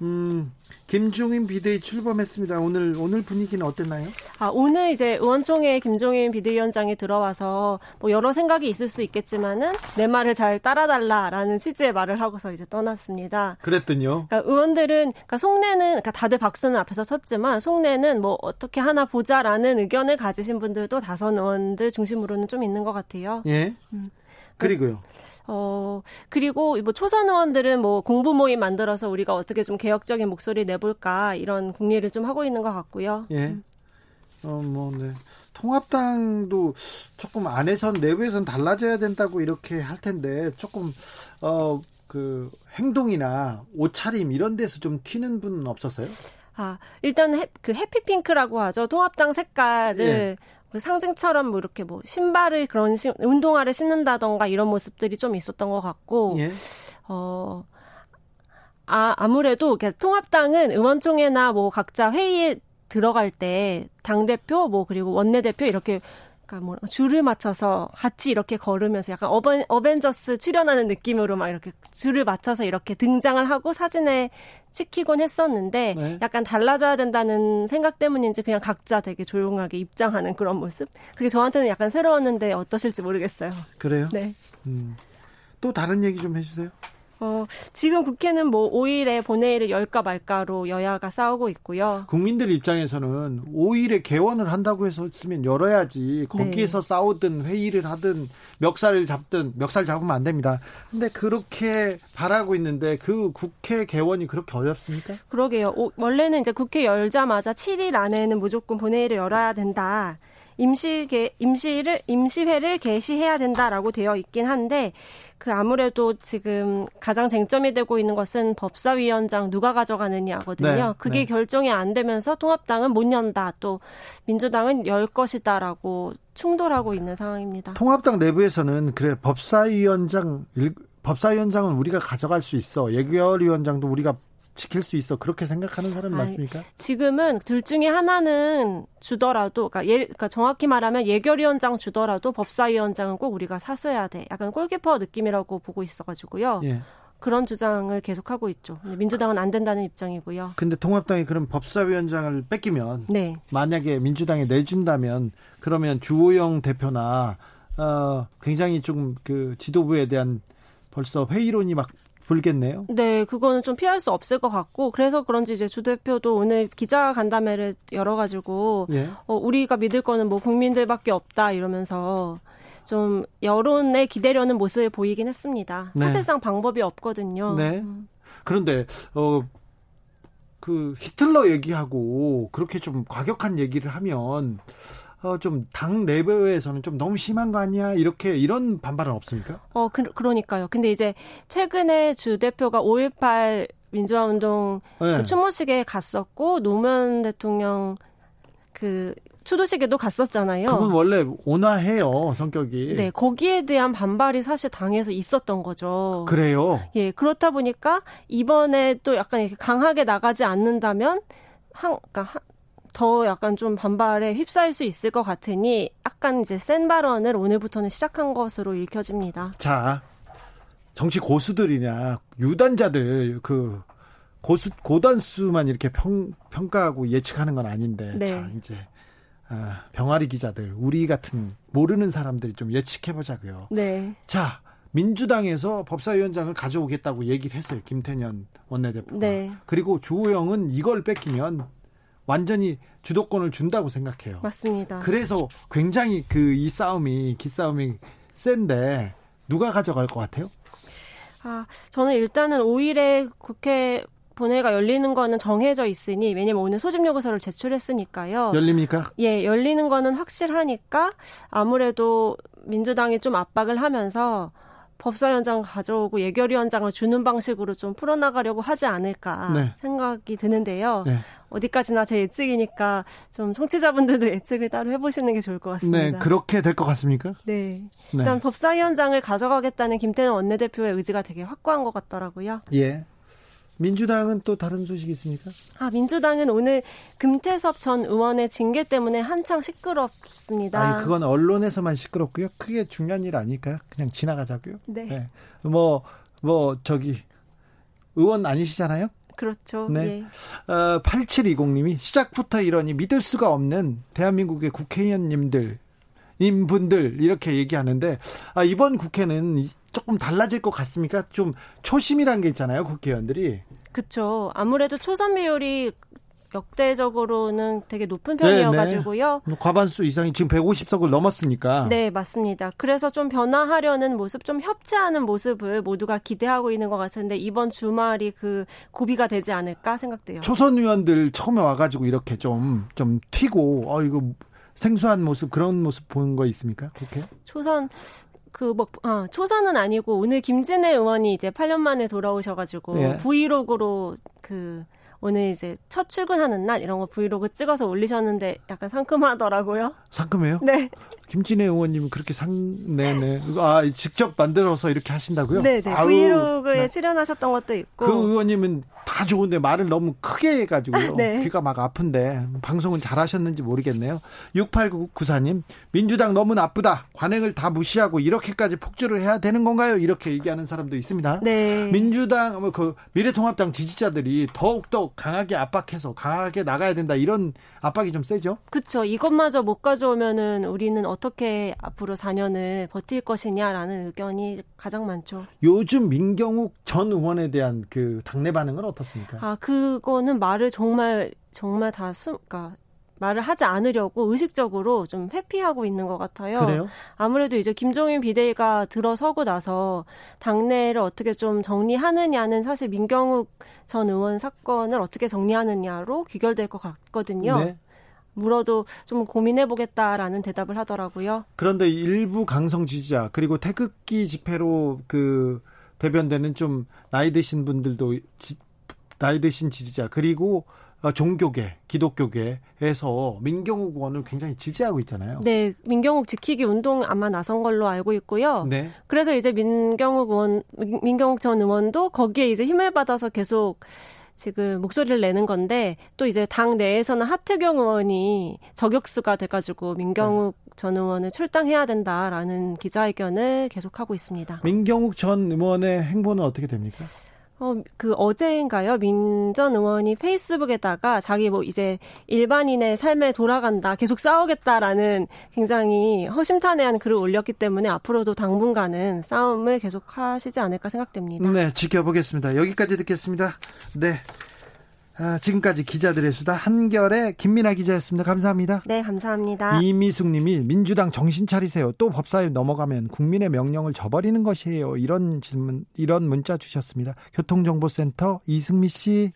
음, 김종인 비대위 출범했습니다. 오늘 오늘 분위기는 어땠나요? 아 오늘 이제 의원총회 김종인 비대위원장이 들어와서 뭐 여러 생각이 있을 수 있겠지만은 내 말을 잘 따라달라라는 취지의 말을 하고서 이제 떠났습니다. 그랬더니요. 그러니까 의원들은 그러니까 속내는 그러니까 다들 박수는 앞에서 쳤지만 속내는 뭐 어떻게 하나 보자라는 의견을 가지신 분들도 다선 의원들 중심으로는 좀 있는 것 같아요. 예. 음. 그리고요. 어, 그리고 뭐 초선 의원들은 뭐 공부 모임 만들어서 우리가 어떻게 좀 개혁적인 목소리 내볼까 이런 국리를 좀 하고 있는 것 같고요. 예. 음. 어, 뭐, 네. 통합당도 조금 안에선 내부에선 달라져야 된다고 이렇게 할 텐데 조금 어 그 행동이나 옷차림 이런 데서 좀 튀는 분은 없었어요? 아 일단 해, 그 해피핑크라고 하죠 통합당 색깔을 예. 그 상징처럼 뭐 이렇게 뭐 신발을 그런 시, 운동화를 신는다던가 이런 모습들이 좀 있었던 것 같고 예. 어 아, 아무래도 통합당은 의원총회나 뭐 각자 회의에 들어갈 때 당 대표 뭐 그리고 원내 대표 이렇게 그러니까 뭐 줄을 맞춰서 같이 이렇게 걸으면서 약간 어벤, 어벤져스 출연하는 느낌으로 막 이렇게 줄을 맞춰서 이렇게 등장을 하고 사진에 찍히곤 했었는데 네. 약간 달라져야 된다는 생각 때문인지 그냥 각자 되게 조용하게 입장하는 그런 모습 그게 저한테는 약간 새로웠는데 어떠실지 모르겠어요. 그래요? 네. 음. 또 다른 얘기 좀 해주세요. 어, 지금 국회는 뭐 5일에 본회의를 열까 말까로 여야가 싸우고 있고요. 국민들 입장에서는 5일에 개원을 한다고 해서 쓰면 열어야지 거기에서 네. 싸우든 회의를 하든 멱살을 잡든 멱살 잡으면 안 됩니다. 근데 그렇게 바라고 있는데 그 국회 개원이 그렇게 어렵습니까? 그러게요. 오, 원래는 이제 국회 열자마자 7일 안에는 무조건 본회의를 열어야 된다. 임시 개, 임시를 임시회를 개시해야 된다라고 되어 있긴 한데 그 아무래도 지금 가장 쟁점이 되고 있는 것은 법사위원장 누가 가져가느냐거든요. 네, 그게 네. 결정이 안 되면서 통합당은 못 연다. 또 민주당은 열 것이다라고 충돌하고 있는 상황입니다. 통합당 내부에서는 그래 법사위원장 법사위원장은 우리가 가져갈 수 있어. 예결위원장도 우리가 지킬 수 있어 그렇게 생각하는 사람 아니, 맞습니까? 지금은 둘 중에 하나는 주더라도 그러니까, 예, 그러니까 정확히 말하면 예결위원장 주더라도 법사위원장은 꼭 우리가 사수해야 돼. 약간 골키퍼 느낌이라고 보고 있어가지고요. 예. 그런 주장을 계속하고 있죠. 민주당은 안 된다는 입장이고요. 근데 통합당이 그럼 법사위원장을 뺏기면 네. 만약에 민주당에 내준다면 그러면 주호영 대표나 어, 굉장히 좀그 지도부에 대한 벌써 회의론이 막 불겠네요. 네, 그거는 좀 피할 수 없을 것 같고 그래서 그런지 이제 주 대표도 오늘 기자 간담회를 열어가지고 예. 어, 우리가 믿을 거는 뭐 국민들밖에 없다 이러면서 좀 여론에 기대려는 모습을 보이긴 했습니다. 네. 사실상 방법이 없거든요. 네. 그런데 어. 그 히틀러 얘기하고 그렇게 좀 과격한 얘기를 하면 어, 좀 당 내부에서는 좀 너무 심한 거 아니야? 이렇게 이런 반발은 없습니까? 어, 그, 그러니까요. 근데 이제 최근에 주 대표가 5.18 민주화 운동 네. 그 추모식에 갔었고 노무현 대통령 그 추도식에도 갔었잖아요. 그분 원래 온화해요 성격이. 네, 거기에 대한 반발이 사실 당에서 있었던 거죠. 그래요. 예, 그렇다 보니까 이번에 또 약간 이렇게 강하게 나가지 않는다면 한, 그러니까 더 약간 좀 반발에 휩싸일 수 있을 것 같으니 약간 이제 센 발언을 오늘부터는 시작한 것으로 읽혀집니다. 자, 정치 고수들이냐 유단자들 그 고수 고단수만 이렇게 평, 평가하고 예측하는 건 아닌데 네. 자 이제 아, 병아리 기자들 우리 같은 모르는 사람들이 좀 예측해 보자고요. 네. 자 민주당에서 법사위원장을 가져오겠다고 얘기를 했어요 김태년 원내대표가. 네. 그리고 주호영은 이걸 뺏기면 완전히 주도권을 준다고 생각해요. 맞습니다. 그래서 굉장히 그 이 싸움이 기싸움이 센데 누가 가져갈 것 같아요? 아, 저는 일단은 5일에 국회 본회가 열리는 거는 정해져 있으니 왜냐면 오늘 소집 요구서를 제출했으니까요. 열립니까? 예, 열리는 거는 확실하니까 아무래도 민주당이 좀 압박을 하면서 법사위원장 가져오고 예결위원장을 주는 방식으로 좀 풀어나가려고 하지 않을까 네. 생각이 드는데요. 네. 어디까지나 제 예측이니까 좀 청취자분들도 예측을 따로 해보시는 게 좋을 것 같습니다. 네, 그렇게 될 것 같습니까? 네. 네. 일단 법사위원장을 가져가겠다는 김태년 원내대표의 의지가 되게 확고한 것 같더라고요. 예. 민주당은 또 다른 소식이 있습니까? 아, 민주당은 오늘 금태섭 전 의원의 징계 때문에 한창 시끄럽습니다. 아니, 그건 언론에서만 시끄럽고요. 크게 중요한 일 아닐까요? 그냥 지나가자고요. 네. 네. 뭐, 뭐, 저기, 의원 아니시잖아요? 그렇죠. 네. 예. 어, 8720님이 시작부터 이러니 믿을 수가 없는 대한민국의 국회의원님들, 인분들 이렇게 얘기하는데 아, 이번 국회는 조금 달라질 것 같습니까? 좀 초심이란 게 있잖아요, 국회의원들이. 그렇죠. 아무래도 초선 비율이 역대적으로는 되게 높은 편이어가지고요. 네, 네. 과반수 이상이 지금 150석을 넘었으니까. 네, 맞습니다. 그래서 좀 변화하려는 모습, 좀 협치하는 모습을 모두가 기대하고 있는 것 같은데 이번 주말이 그 고비가 되지 않을까 생각돼요. 초선 의원들 처음에 와가지고 이렇게 좀 좀 튀고, 어 이거 생소한 모습 그런 모습 보는 거 있습니까? 그렇게? 초선 그뭐 아, 초선은 아니고 오늘 김진애 의원이 이제 8년 만에 돌아오셔가지고 예. 브이로그로 그 오늘 이제 첫 출근하는 날 이런 거 브이로그 찍어서 올리셨는데 약간 상큼하더라고요. 상큼해요? 네. 김진애 의원님은 그렇게 상, 네네. 아, 직접 만들어서 이렇게 하신다고요? 네네. 브이로그에 네. 출연하셨던 것도 있고. 그 의원님은 다 좋은데 말을 너무 크게 해가지고요. 네. 귀가 막 아픈데 방송은 잘 하셨는지 모르겠네요. 6894님, 민주당 너무 나쁘다. 관행을 다 무시하고 이렇게까지 폭주를 해야 되는 건가요? 이렇게 얘기하는 사람도 있습니다. 네. 민주당, 뭐그 미래통합당 지지자들이 더욱더 강하게 압박해서 강하게 나가야 된다. 이런 압박이 좀 세죠? 그렇죠. 이것마저 못 가져오면은 우리는 어떻게 앞으로 4년을 버틸 것이냐라는 의견이 가장 많죠. 요즘 민경욱 전 의원에 대한 그 당내 반응은 어떻습니까? 아, 그거는 말을 정말 정말 다 수, 그러니까 말을 하지 않으려고 의식적으로 좀 회피하고 있는 것 같아요. 그래요? 아무래도 이제 김종인 비대위가 들어서고 나서 당내를 어떻게 좀 정리하느냐는 사실 민경욱 전 의원 사건을 어떻게 정리하느냐로 귀결될 것 같거든요. 네. 물어도 좀 고민해 보겠다라는 대답을 하더라고요. 그런데 일부 강성 지지자 그리고 태극기 집회로 그 대변되는 좀 나이 드신 분들도 지, 나이 드신 지지자 그리고 어, 종교계, 기독교계에서 민경욱 의원을 굉장히 지지하고 있잖아요. 네, 민경욱 지키기 운동 아마 나선 걸로 알고 있고요. 네. 그래서 이제 민경욱 의원, 민경욱 전 의원도 거기에 이제 힘을 받아서 계속 지금 목소리를 내는 건데 또 이제 당 내에서는 하태경 의원이 저격수가 돼가지고 민경욱 네. 전 의원을 출당해야 된다라는 기자회견을 계속하고 있습니다. 민경욱 전 의원의 행보는 어떻게 됩니까? 어, 그 어제인가요? 민 전 의원이 페이스북에다가 자기 뭐 이제 일반인의 삶에 돌아간다, 계속 싸우겠다라는 굉장히 허심탄회한 글을 올렸기 때문에 앞으로도 당분간은 싸움을 계속 하시지 않을까 생각됩니다. 네, 지켜보겠습니다. 여기까지 듣겠습니다. 네. 아, 지금까지 기자들의 수다 한결의 김민아 기자였습니다. 감사합니다. 네, 감사합니다. 이미숙 님이 민주당 정신 차리세요. 또 법사위 넘어가면 국민의 명령을 저버리는 것이에요. 이런 질문, 이런 문자 주셨습니다. 교통정보센터 이승미 씨.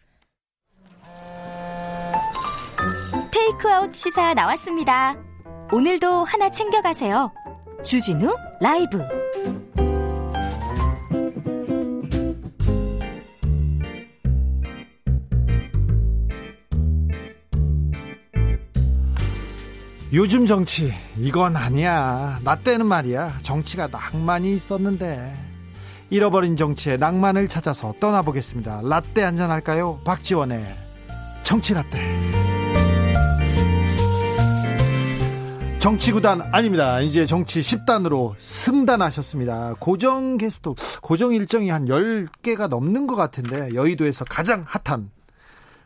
테이크아웃 시사 나왔습니다. 오늘도 하나 챙겨가세요. 주진우 라이브. 요즘 정치 이건 아니야. 나 때는 말이야. 정치가 낭만이 있었는데 잃어버린 정치의 낭만을 찾아서 떠나보겠습니다. 라떼 한잔 할까요? 박지원의 정치 라떼. 정치구단 아닙니다. 이제 정치 10단으로 승단하셨습니다. 고정 게스트, 고정 일정이 한 10개가 넘는 것 같은데 여의도에서 가장 핫한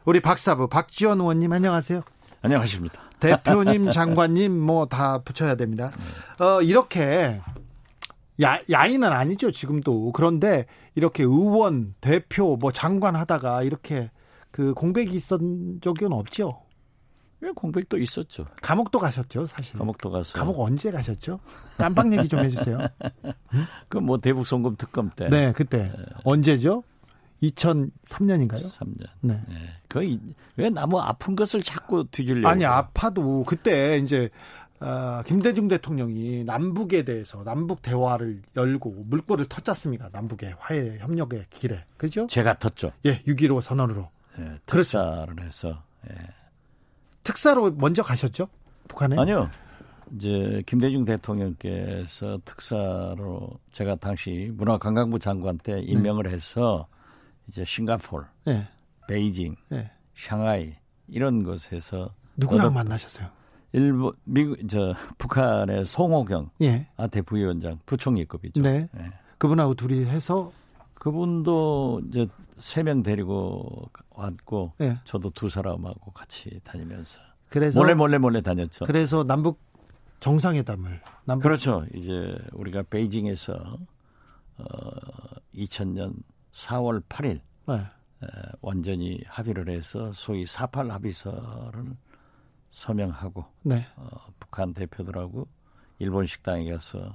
우리 박사부 박지원 의원님 안녕하세요. 안녕하십니까. 대표님, 장관님 뭐 다 붙여야 됩니다. 어, 이렇게 야, 야인은 아니죠, 지금도. 그런데 이렇게 의원, 대표, 뭐 장관 하다가 이렇게 그 공백이 있었던 적은 없죠? 왜 공백도 있었죠. 감옥도 가셨죠, 사실. 감옥도 가서. 감옥 언제 가셨죠? 깜빡 얘기 좀 해주세요. 그 뭐 대북 송금 특검 때. 네, 그때 네. 언제죠? 2003년인가요? 3년. 네. 네. 거의 왜 나무 아픈 것을 자꾸 뒤질려고. 아니 아파도 그때 이제 어, 김대중 대통령이 남북에 대해서 남북 대화를 열고 물꼬를 터졌습니까? 남북의 화해 협력의 길에. 그죠? 제가 텄죠. 예, 6.15 선언으로. 예, 특사를 그렇죠. 해서. 예. 특사로 먼저 가셨죠? 북한에? 아니요. 이제 김대중 대통령께서 특사로 제가 당시 문화관광부 장관 때 임명을 네. 해서 이제 싱가폴, 네. 베이징, 네. 샹하이 이런 곳에서 누구랑 만나셨어요? 일본 미국 저 북한의 송호경 예. 아태 부위원장 부총리급이죠. 네. 네. 그분하고 둘이 해서 그분도 이제 세 명 데리고 왔고 예. 저도 두 사람하고 같이 다니면서 그래서 몰래 몰래 몰래 다녔죠. 그래서 남북 정상회담을 남북 그렇죠. 이제 우리가 베이징에서 어 2000년 4월 8일 네. 에, 완전히 합의를 해서 소위 사팔 합의서를 서명하고 네. 어, 북한 대표들하고 일본 식당에 가서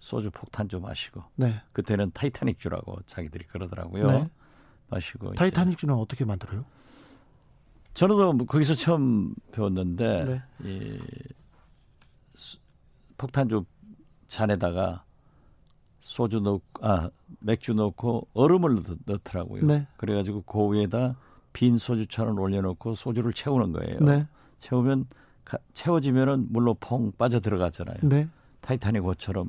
소주 폭탄 좀 마시고 네. 그때는 타이타닉주라고 자기들이 그러더라고요. 네. 마시고 타이타닉주는 어떻게 만들어요? 저는 뭐 거기서 처음 배웠는데 네. 이 폭탄주 잔에다가 소주 넣고 아 맥주 넣고 얼음을 넣, 더라고요 네. 그래가지고 그 위에다 빈 소주잔을 올려놓고 소주를 채우는 거예요. 네. 채우면 가, 채워지면은 물로 퐁 빠져 들어가잖아요. 네. 타이타닉 호처럼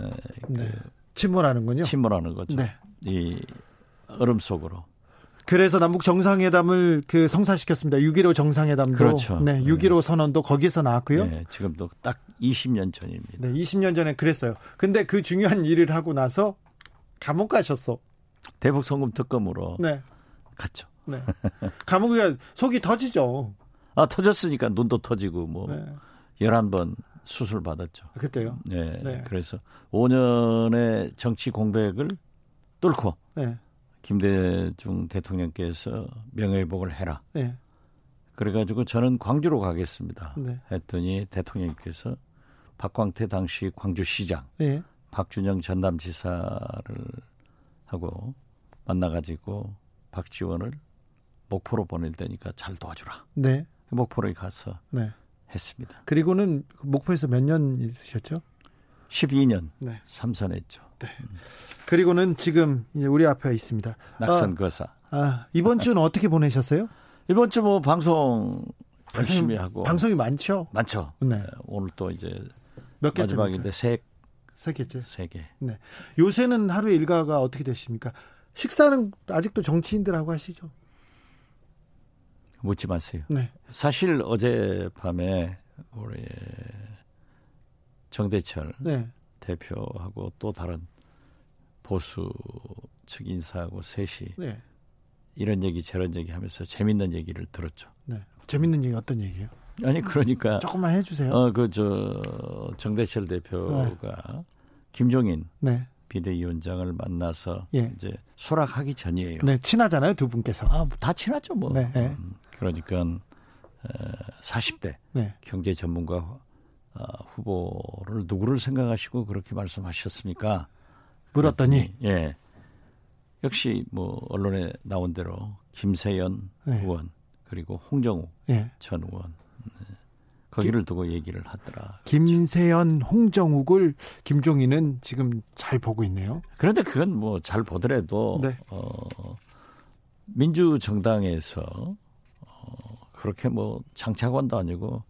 에, 네. 그 침몰하는군요. 침몰하는 거죠. 네. 이 얼음 속으로. 그래서 남북 정상회담을 그 성사시켰습니다. 6.15 정상회담도. 그렇죠. 네, 6.15 선언도 거기서 나왔고요. 네, 지금도 딱 20년 전입니다. 네, 20년 전에 그랬어요. 근데 그 중요한 일을 하고 나서 감옥 가셨어. 대북 송금 특검으로. 네. 갔죠. 네. 감옥에 속이 터지죠. 아, 터졌으니까 눈도 터지고 뭐 네. 11번 수술 받았죠. 그때요? 네. 네. 그래서 5년의 정치 공백을 뚫고 네. 김대중 대통령께서 명예회복을 해라. 네. 그래가지고 저는 광주로 가겠습니다. 네. 했더니 대통령께서 박광태 당시 광주시장, 네. 박준영 전남지사를 하고 만나가지고 박지원을 목포로 보낼 테니까 잘 도와주라. 네. 목포로 가서 네. 했습니다. 그리고는 목포에서 몇 년 있으셨죠? 12년 네. 삼선했죠. 네. 음. 그리고는 지금 이제 우리 앞에 있습니다. 낙선 거사. 아, 아, 이번 주는 어떻게 보내셨어요? 이번 주 뭐 방송 열심히 하고 방송이 많죠? 많죠. 네. 네. 오늘 또 이제 몇개 마지막인데 세, 세 개째. 세 개. 네. 요새는 하루의 일과가 어떻게 되십니까? 식사는 아직도 정치인들하고 하시죠? 묻지 마세요. 네. 사실 어젯밤에 우리 정대철 네. 대표하고 또 다른 보수 측 인사하고 셋이 네. 이런 얘기 저런 얘기 하면서 재밌는 얘기를 들었죠. 네. 재밌는 얘기 어떤 얘기예요? 아니 그러니까 조금만 해주세요. 어그 저 정대철 대표가 네. 김종인 네. 비대위원장을 만나서 예. 이제 수락하기 전이에요. 네, 친하잖아요 두 분께서. 아다 친하죠 뭐. 네, 네. 음, 그러니까 어, 40대 네. 경제 전문가 어, 후보를 누구를 생각하시고 그렇게 말씀하셨습니까? 물었더니 예. 역시 뭐 언론에 나온 대로 김세연 네. 의원 그리고 홍정욱 네. 전 의원 네. 거기를 두고 얘기를 하더라. 김세연, 홍정욱을 김종인은 지금 잘 보고 있네요. 그런데 그건 뭐 잘 보더라도 네. 어, 민주정당에서 어, 그렇게 뭐 장차관도 아니고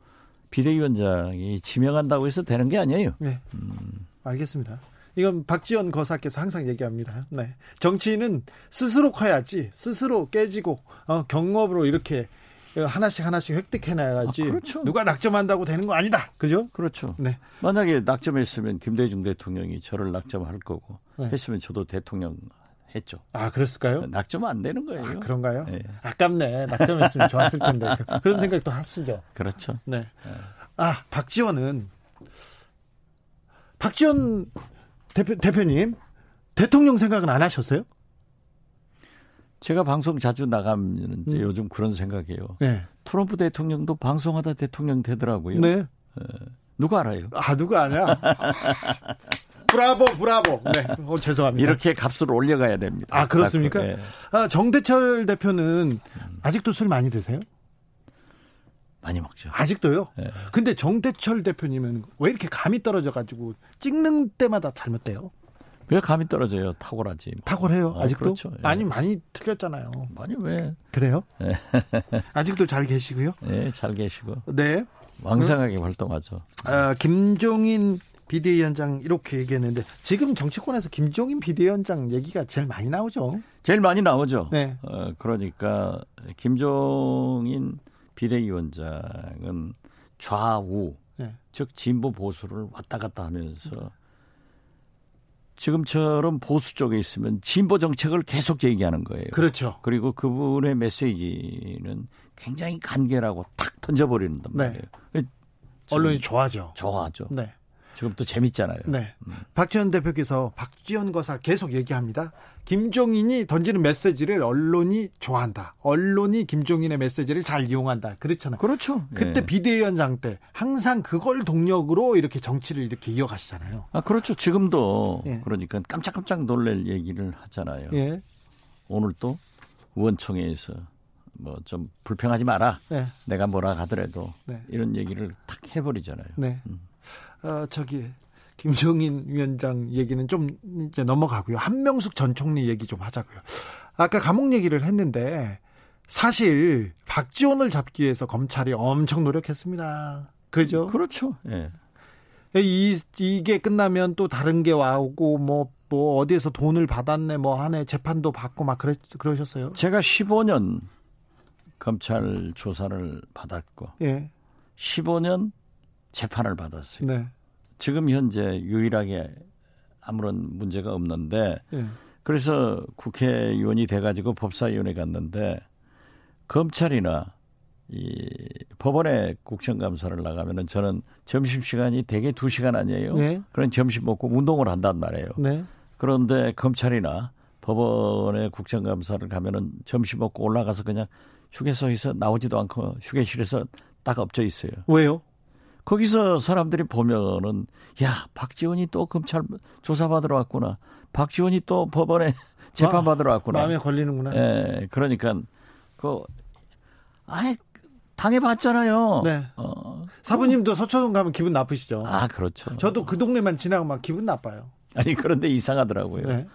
비대위원장이 지명한다고 해서 되는 게 아니에요. 네. 음. 알겠습니다. 이건 박지원 거사께서 항상 얘기합니다. 네. 정치인은 스스로 커야지, 스스로 깨지고, 어, 경업으로 이렇게 하나씩 하나씩 획득해놔야지. 아, 그렇죠. 누가 낙점한다고 되는 거 아니다. 그죠? 그렇죠. 네. 만약에 낙점했으면 김대중 대통령이 저를 낙점할 거고, 네. 했으면 저도 대통령 했죠. 아, 그랬을까요? 낙점은 안 되는 거예요. 아, 그런가요? 네. 아깝네. 낙점했으면 좋았을 텐데. 그런 생각도 하시죠. 그렇죠. 네. 네. 아, 박지원은 박지원 대표, 대표님 대통령 생각은 안 하셨어요? 제가 방송 자주 나가면 이제 음. 요즘 그런 생각이에요. 네. 트럼프 대통령도 방송하다 대통령 되더라고요. 네. 에, 누가 알아요? 아, 누가 아냐? 브라보, 브라보. 네. 어, 죄송합니다. 이렇게 값을 올려가야 됩니다. 아, 그렇습니까? 네. 아, 정대철 대표는 아직도 술 많이 드세요? 많이 먹죠. 아직도요? 네. 근데 정대철 대표님은 왜 이렇게 감이 떨어져가지고 찍는 때마다 잘못돼요? 왜 감이 떨어져요? 탁월하지. 탁월해요? 어, 아직도? 그렇죠. 예. 아니, 많이 틀렸잖아요. 많이 왜? 그래요? 네. 아직도 잘 계시고요? 네, 잘 계시고. 네. 왕성하게 그, 활동하죠. 아, 김종인 비대위원장 이렇게 얘기했는데 지금 정치권에서 김종인 비대위원장 얘기가 제일 많이 나오죠. 제일 많이 나오죠. 네. 어, 그러니까 김종인 비대위원장은 좌우 네. 즉 진보 보수를 왔다 갔다 하면서 지금처럼 보수 쪽에 있으면 진보 정책을 계속 얘기하는 거예요. 그렇죠. 그리고 그분의 메시지는 굉장히 간결하고 탁 던져버리는 네. 말이에요. 언론이 좋아하죠. 좋아하죠. 네. 지금 또 재밌잖아요. 네. 음. 박지원 대표께서 박지원 거사 계속 얘기합니다. 김종인이 던지는 메시지를 언론이 좋아한다. 언론이 김종인의 메시지를 잘 이용한다. 그렇잖아요. 그렇죠. 그때 네. 비대위원장 때 항상 그걸 동력으로 이렇게 정치를 이렇게 이어가시잖아요. 아, 그렇죠. 지금도 네. 그러니까 깜짝깜짝 놀랄 얘기를 하잖아요. 예. 오늘 또 의원총회에서 뭐 좀 불평하지 마라. 네. 내가 뭐라 하더라도 네. 이런 얘기를 탁 해버리잖아요. 네. 음. 어, 저기 김종인 위원장 얘기는 좀 이제 넘어가고요. 한명숙 전 총리 얘기 좀 하자고요. 아까 감옥 얘기를 했는데 사실 박지원을 잡기 위해서 검찰이 엄청 노력했습니다. 그죠? 그렇죠. 예. 이 이게 끝나면 또 다른 게 와오고 뭐뭐 뭐 어디에서 돈을 받았네 뭐 하네 재판도 받고 막 그랬 그러셨어요? 제가 15년 검찰 조사를 받았고 예. 15년 재판을 받았어요. 네. 지금 현재 유일하게 아무런 문제가 없는데 네. 그래서 국회의원이 돼가지고 법사위원회 갔는데 검찰이나 이 법원에 국정감사를 나가면은 저는 점심 시간이 대개 두 시간 아니에요. 네. 그런 점심 먹고 운동을 한단 말이에요. 네. 그런데 검찰이나 법원에 국정감사를 가면은 점심 먹고 올라가서 그냥 휴게소에서 나오지도 않고 휴게실에서 딱 엎져 있어요. 왜요? 거기서 사람들이 보면은 야 박지원이 또 검찰 조사받으러 왔구나. 박지원이 또 법원에 재판 받으러 왔구나. 마음에 걸리는구나. 예, 그러니까 그 아예 당해봤잖아요. 네. 어. 사부님도 서초동 가면 기분 나쁘시죠? 아 그렇죠. 저도 그 동네만 지나고 막 기분 나빠요. 아니 그런데 이상하더라고요. 네.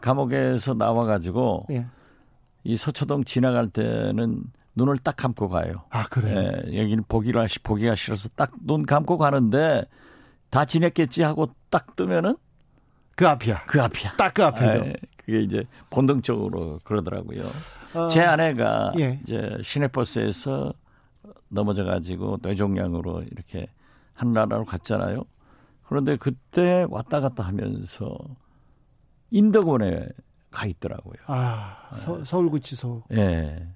감옥에서 나와가지고 네. 이 서초동 지나갈 때는 눈을 딱 감고 가요. 아, 그래요? 예, 여기는 보기가, 보기가 싫어서 딱 눈 감고 가는데 다 지냈겠지 하고 딱 뜨면은 그 앞이야. 그 앞이야. 딱 그 앞이죠. 예, 그게 이제 본능적으로 그러더라고요. 어, 제 아내가 예. 이제 시내버스에서 넘어져 가지고 뇌종양으로 이렇게 한 나라로 갔잖아요. 그런데 그때 왔다 갔다 하면서 인덕원에 가 있더라고요. 아 서, 서울구치소. 예.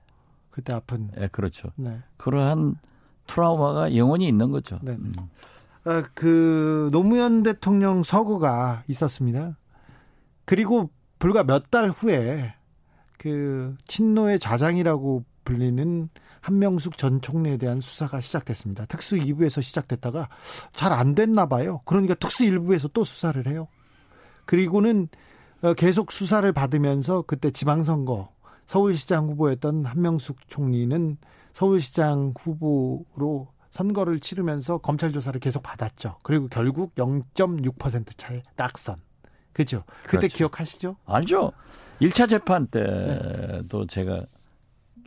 그때 아픈. 예, 그렇죠. 네. 그러한 트라우마가 영원히 있는 거죠. 네. 음. 아, 그 노무현 대통령 서거가 있었습니다. 그리고 불과 몇 달 후에 그 친노의 좌장이라고 불리는 한명숙 전 총리에 대한 수사가 시작됐습니다. 특수 2부에서 시작됐다가 잘 안 됐나 봐요. 그러니까 특수 1부에서 또 수사를 해요. 그리고는 어, 계속 수사를 받으면서 그때 지방선거 서울시장 후보였던 한명숙 총리는 서울시장 후보로 선거를 치르면서 검찰 조사를 계속 받았죠. 그리고 결국 0.6% 차의 낙선. 그죠? 그때 그렇죠. 기억하시죠? 알죠. 1차 재판 때도 네. 제가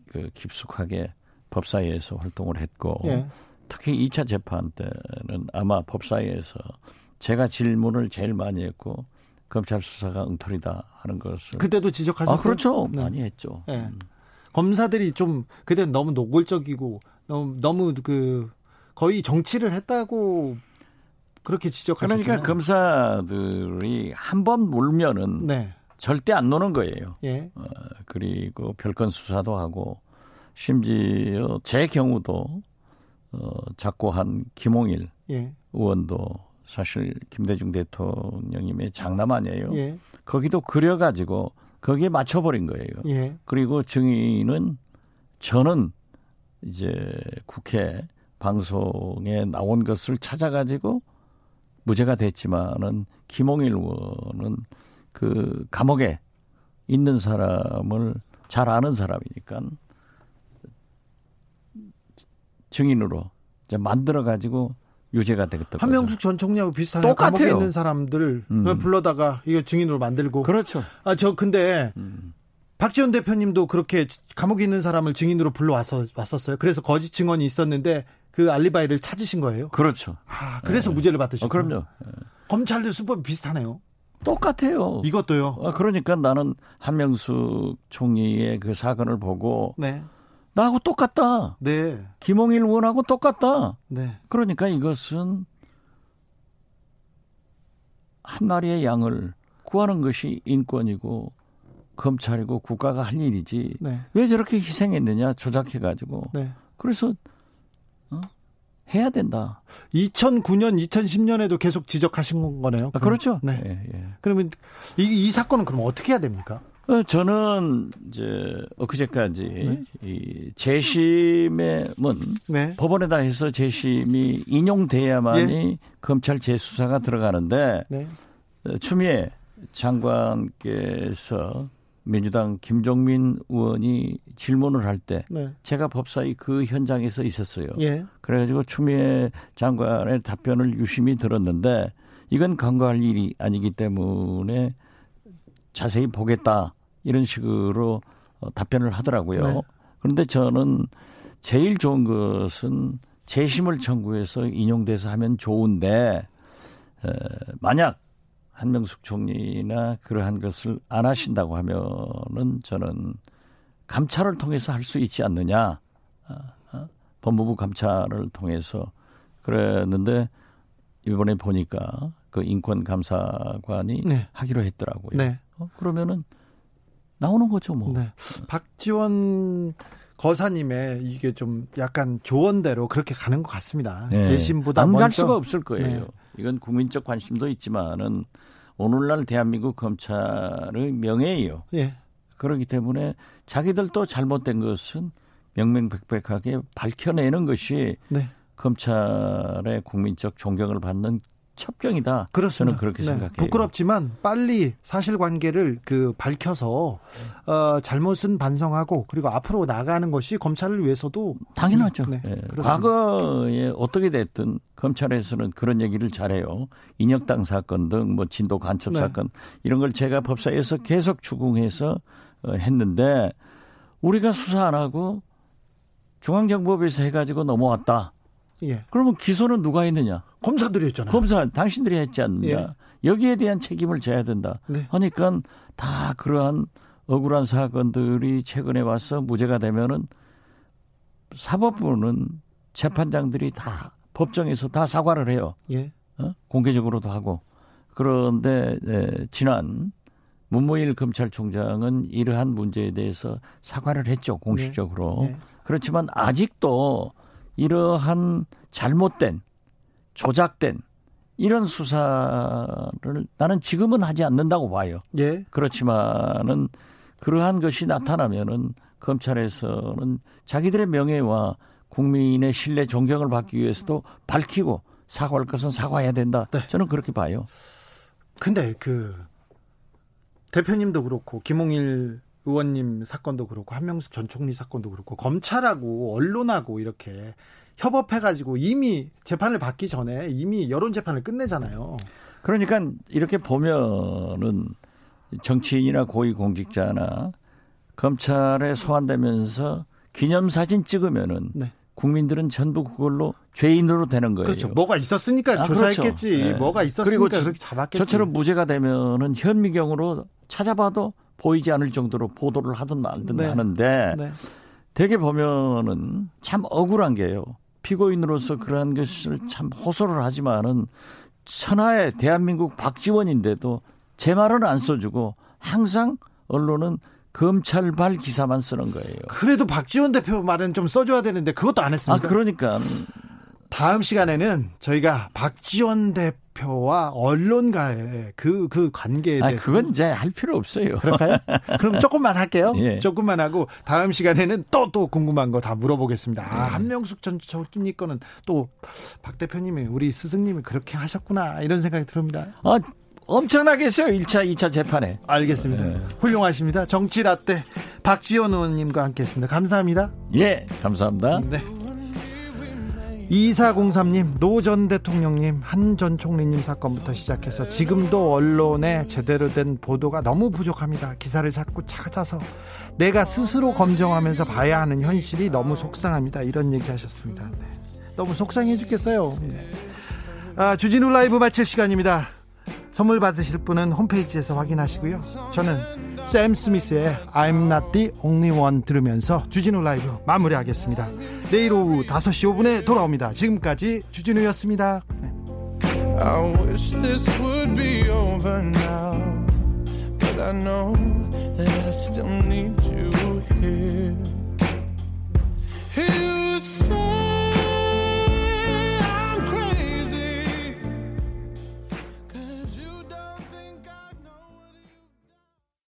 그 깊숙하게 법사위에서 활동을 했고 네. 특히 2차 재판 때는 아마 법사위에서 제가 질문을 제일 많이 했고 검찰 수사가 엉터리다 하는 것을 그때도 지적하셨어요. 아, 그렇죠. 네. 많이 했죠. 네. 음. 검사들이 좀 그때 너무 노골적이고 너무 너무 그 거의 정치를 했다고 그렇게 지적하셨잖아요. 그러니까 검사들이 한번 물면은 네. 절대 안 노는 거예요. 예. 어, 그리고 별건 수사도 하고 심지어 제 경우도 어, 작고한 김홍일 예. 의원도 사실 김대중 대통령님의 장남 아니에요. 예. 거기도 그려가지고 거기에 맞춰버린 거예요. 예. 그리고 증인은 저는 이제 국회 방송에 나온 것을 찾아가지고 무죄가 됐지만은 김홍일 의원은 그 감옥에 있는 사람을 잘 아는 사람이니까 증인으로 만들어 가지고 유죄가 되겠다. 한명숙 전 총리하고 비슷하네요. 똑같아요. 감옥에 있는 사람들을 음. 불러다가 이거 증인으로 만들고. 그렇죠. 아 저 근데 음. 박지원 대표님도 그렇게 감옥에 있는 사람을 증인으로 불러왔어 왔었어요. 그래서 거짓 증언이 있었는데 그 알리바이를 찾으신 거예요? 그렇죠. 아, 그래서 네. 무죄를 받으셨고. 어, 그럼요. 네. 검찰도 수법이 비슷하네요. 똑같아요. 이것도요. 아, 그러니까 나는 한명숙 총리의 그 사건을 보고 네. 나하고 똑같다. 네. 김홍일 의원하고 똑같다. 네. 그러니까 이것은 한 마리의 양을 구하는 것이 인권이고 검찰이고 국가가 할 일이지. 네. 왜 저렇게 희생했느냐 조작해 가지고. 네. 그래서 어? 해야 된다. 2009년, 2010년에도 계속 지적하신 거네요. 아, 그렇죠. 네. 예, 예. 그러면 이, 이 사건은 그럼 어떻게 해야 됩니까? 어, 저는 이제 엊그제까지 네. 이 재심의 문 네. 법원에다 해서 재심이 인용돼야만이 예. 검찰 재수사가 들어가는데 네. 어, 추미애 장관께서 민주당 김종민 의원이 질문을 할때 네. 제가 법사위 그 현장에서 있었어요. 예. 그래가지고 추미애 장관의 답변을 유심히 들었는데 이건 간과할 일이 아니기 때문에 자세히 보겠다. 이런 식으로 어, 답변을 하더라고요. 네. 그런데 저는 제일 좋은 것은 재심을 청구해서 인용돼서 하면 좋은데 에, 만약 한명숙 총리나 그러한 것을 안 하신다고 하면은 저는 감찰을 통해서 할 수 있지 않느냐. 어, 어? 법무부 감찰을 통해서 그랬는데 이번에 보니까 그 인권 감사관이 네. 하기로 했더라고요. 네. 어, 그러면은 나오는 거죠, 뭐. 네. 박지원 거사님의 이게 좀 약간 조언대로 그렇게 가는 것 같습니다. 네. 재심보다 안 갈 수가 없을 거예요. 네. 이건 국민적 관심도 있지만은 오늘날 대한민국 검찰의 명예예요. 예. 그렇기 때문에 자기들도 잘못된 것은 명명백백하게 밝혀내는 것이 네. 검찰의 국민적 존경을 받는 첩경이다. 그렇습니다. 저는 그렇게 네. 생각해요. 부끄럽지만 빨리 사실관계를 그 밝혀서 어, 잘못은 반성하고 그리고 앞으로 나가는 것이 검찰을 위해서도 당연하죠. 네, 네. 과거에 어떻게 됐든 검찰에서는 그런 얘기를 잘해요. 인혁당 사건 등 뭐 진도 간첩 네. 사건 이런 걸 제가 법사에서 계속 추궁해서 어, 했는데 우리가 수사 안 하고 중앙정보부에서 해가지고 넘어왔다. 예. 그러면 기소는 누가 했느냐? 검사들이 했잖아요. 검사 당신들이 했지 않느냐? 예. 여기에 대한 책임을 져야 된다. 네. 하니까 다 그러한 억울한 사건들이 최근에 와서 무죄가 되면은 사법부는 재판장들이 다 법정에서 다 사과를 해요. 예. 어? 공개적으로도 하고. 그런데 에, 지난 문무일 검찰총장은 이러한 문제에 대해서 사과를 했죠 공식적으로. 네. 네. 그렇지만 아직도 이러한 잘못된 조작된 이런 수사를 나는 지금은 하지 않는다고 봐요. 예. 그렇지만은 그러한 것이 나타나면은 검찰에서는 자기들의 명예와 국민의 신뢰 존경을 받기 위해서도 밝히고 사과할 것은 사과해야 된다. 네. 저는 그렇게 봐요. 근데 그 대표님도 그렇고 김홍일 의원님 사건도 그렇고 한명숙 전 총리 사건도 그렇고 검찰하고 언론하고 이렇게 협업해가지고 이미 재판을 받기 전에 이미 여론 재판을 끝내잖아요. 그러니까 이렇게 보면은 정치인이나 고위공직자나 검찰에 소환되면서 기념사진 찍으면은 네. 국민들은 전부 그걸로 죄인으로 되는 거예요. 그렇죠. 뭐가 있었으니까 아, 조사했겠지. 그렇죠. 네. 뭐가 있었으니까 그리고 그렇게 잡았겠지. 저처럼 무죄가 되면은 현미경으로 찾아봐도 보이지 않을 정도로 보도를 하든 말든 네. 하는데 네. 되게 보면은 참 억울한 게요. 피고인으로서 그러한 것을 참 호소를 하지만은 천하의 대한민국 박지원인데도 제 말은 안 써주고 항상 언론은 검찰발 기사만 쓰는 거예요. 그래도 박지원 대표 말은 좀 써줘야 되는데 그것도 안 했습니다. 아, 그러니까. 다음 시간에는 저희가 박지원 대표 와 언론가의 그, 그 관계에 대해서. 아, 그건 이제 할 필요 없어요. 그럴까요? 그럼 조금만 할게요. 예. 조금만 하고 다음 시간에는 또, 또 궁금한 거 다 물어보겠습니다. 아, 예. 한명숙 전 총리 거는 또 박 대표님이 우리 스승님이 그렇게 하셨구나 이런 생각이 듭니다. 아, 엄청나겠어요. 1차, 2차 재판에. 알겠습니다. 네. 훌륭하십니다. 정치 라떼 박지원 의원님과 함께 했습니다. 감사합니다. 예, 감사합니다. 네. 2403님, 노 전 대통령님, 한 전 총리님 사건부터 시작해서 지금도 언론에 제대로 된 보도가 너무 부족합니다. 기사를 자꾸 찾아서 내가 스스로 검증하면서 봐야 하는 현실이 너무 속상합니다. 이런 얘기 하셨습니다. 네. 너무 속상해 죽겠어요. 네. 아, 주진우 라이브 마칠 시간입니다. 선물 받으실 분은 홈페이지에서 확인하시고요. 저는 샘 스미스의 I'm not the only one 들으면서 주진우 라이브 마무리하겠습니다. 내일 오후 5시 5분에 돌아옵니다. 지금까지 주진우였습니다. 네.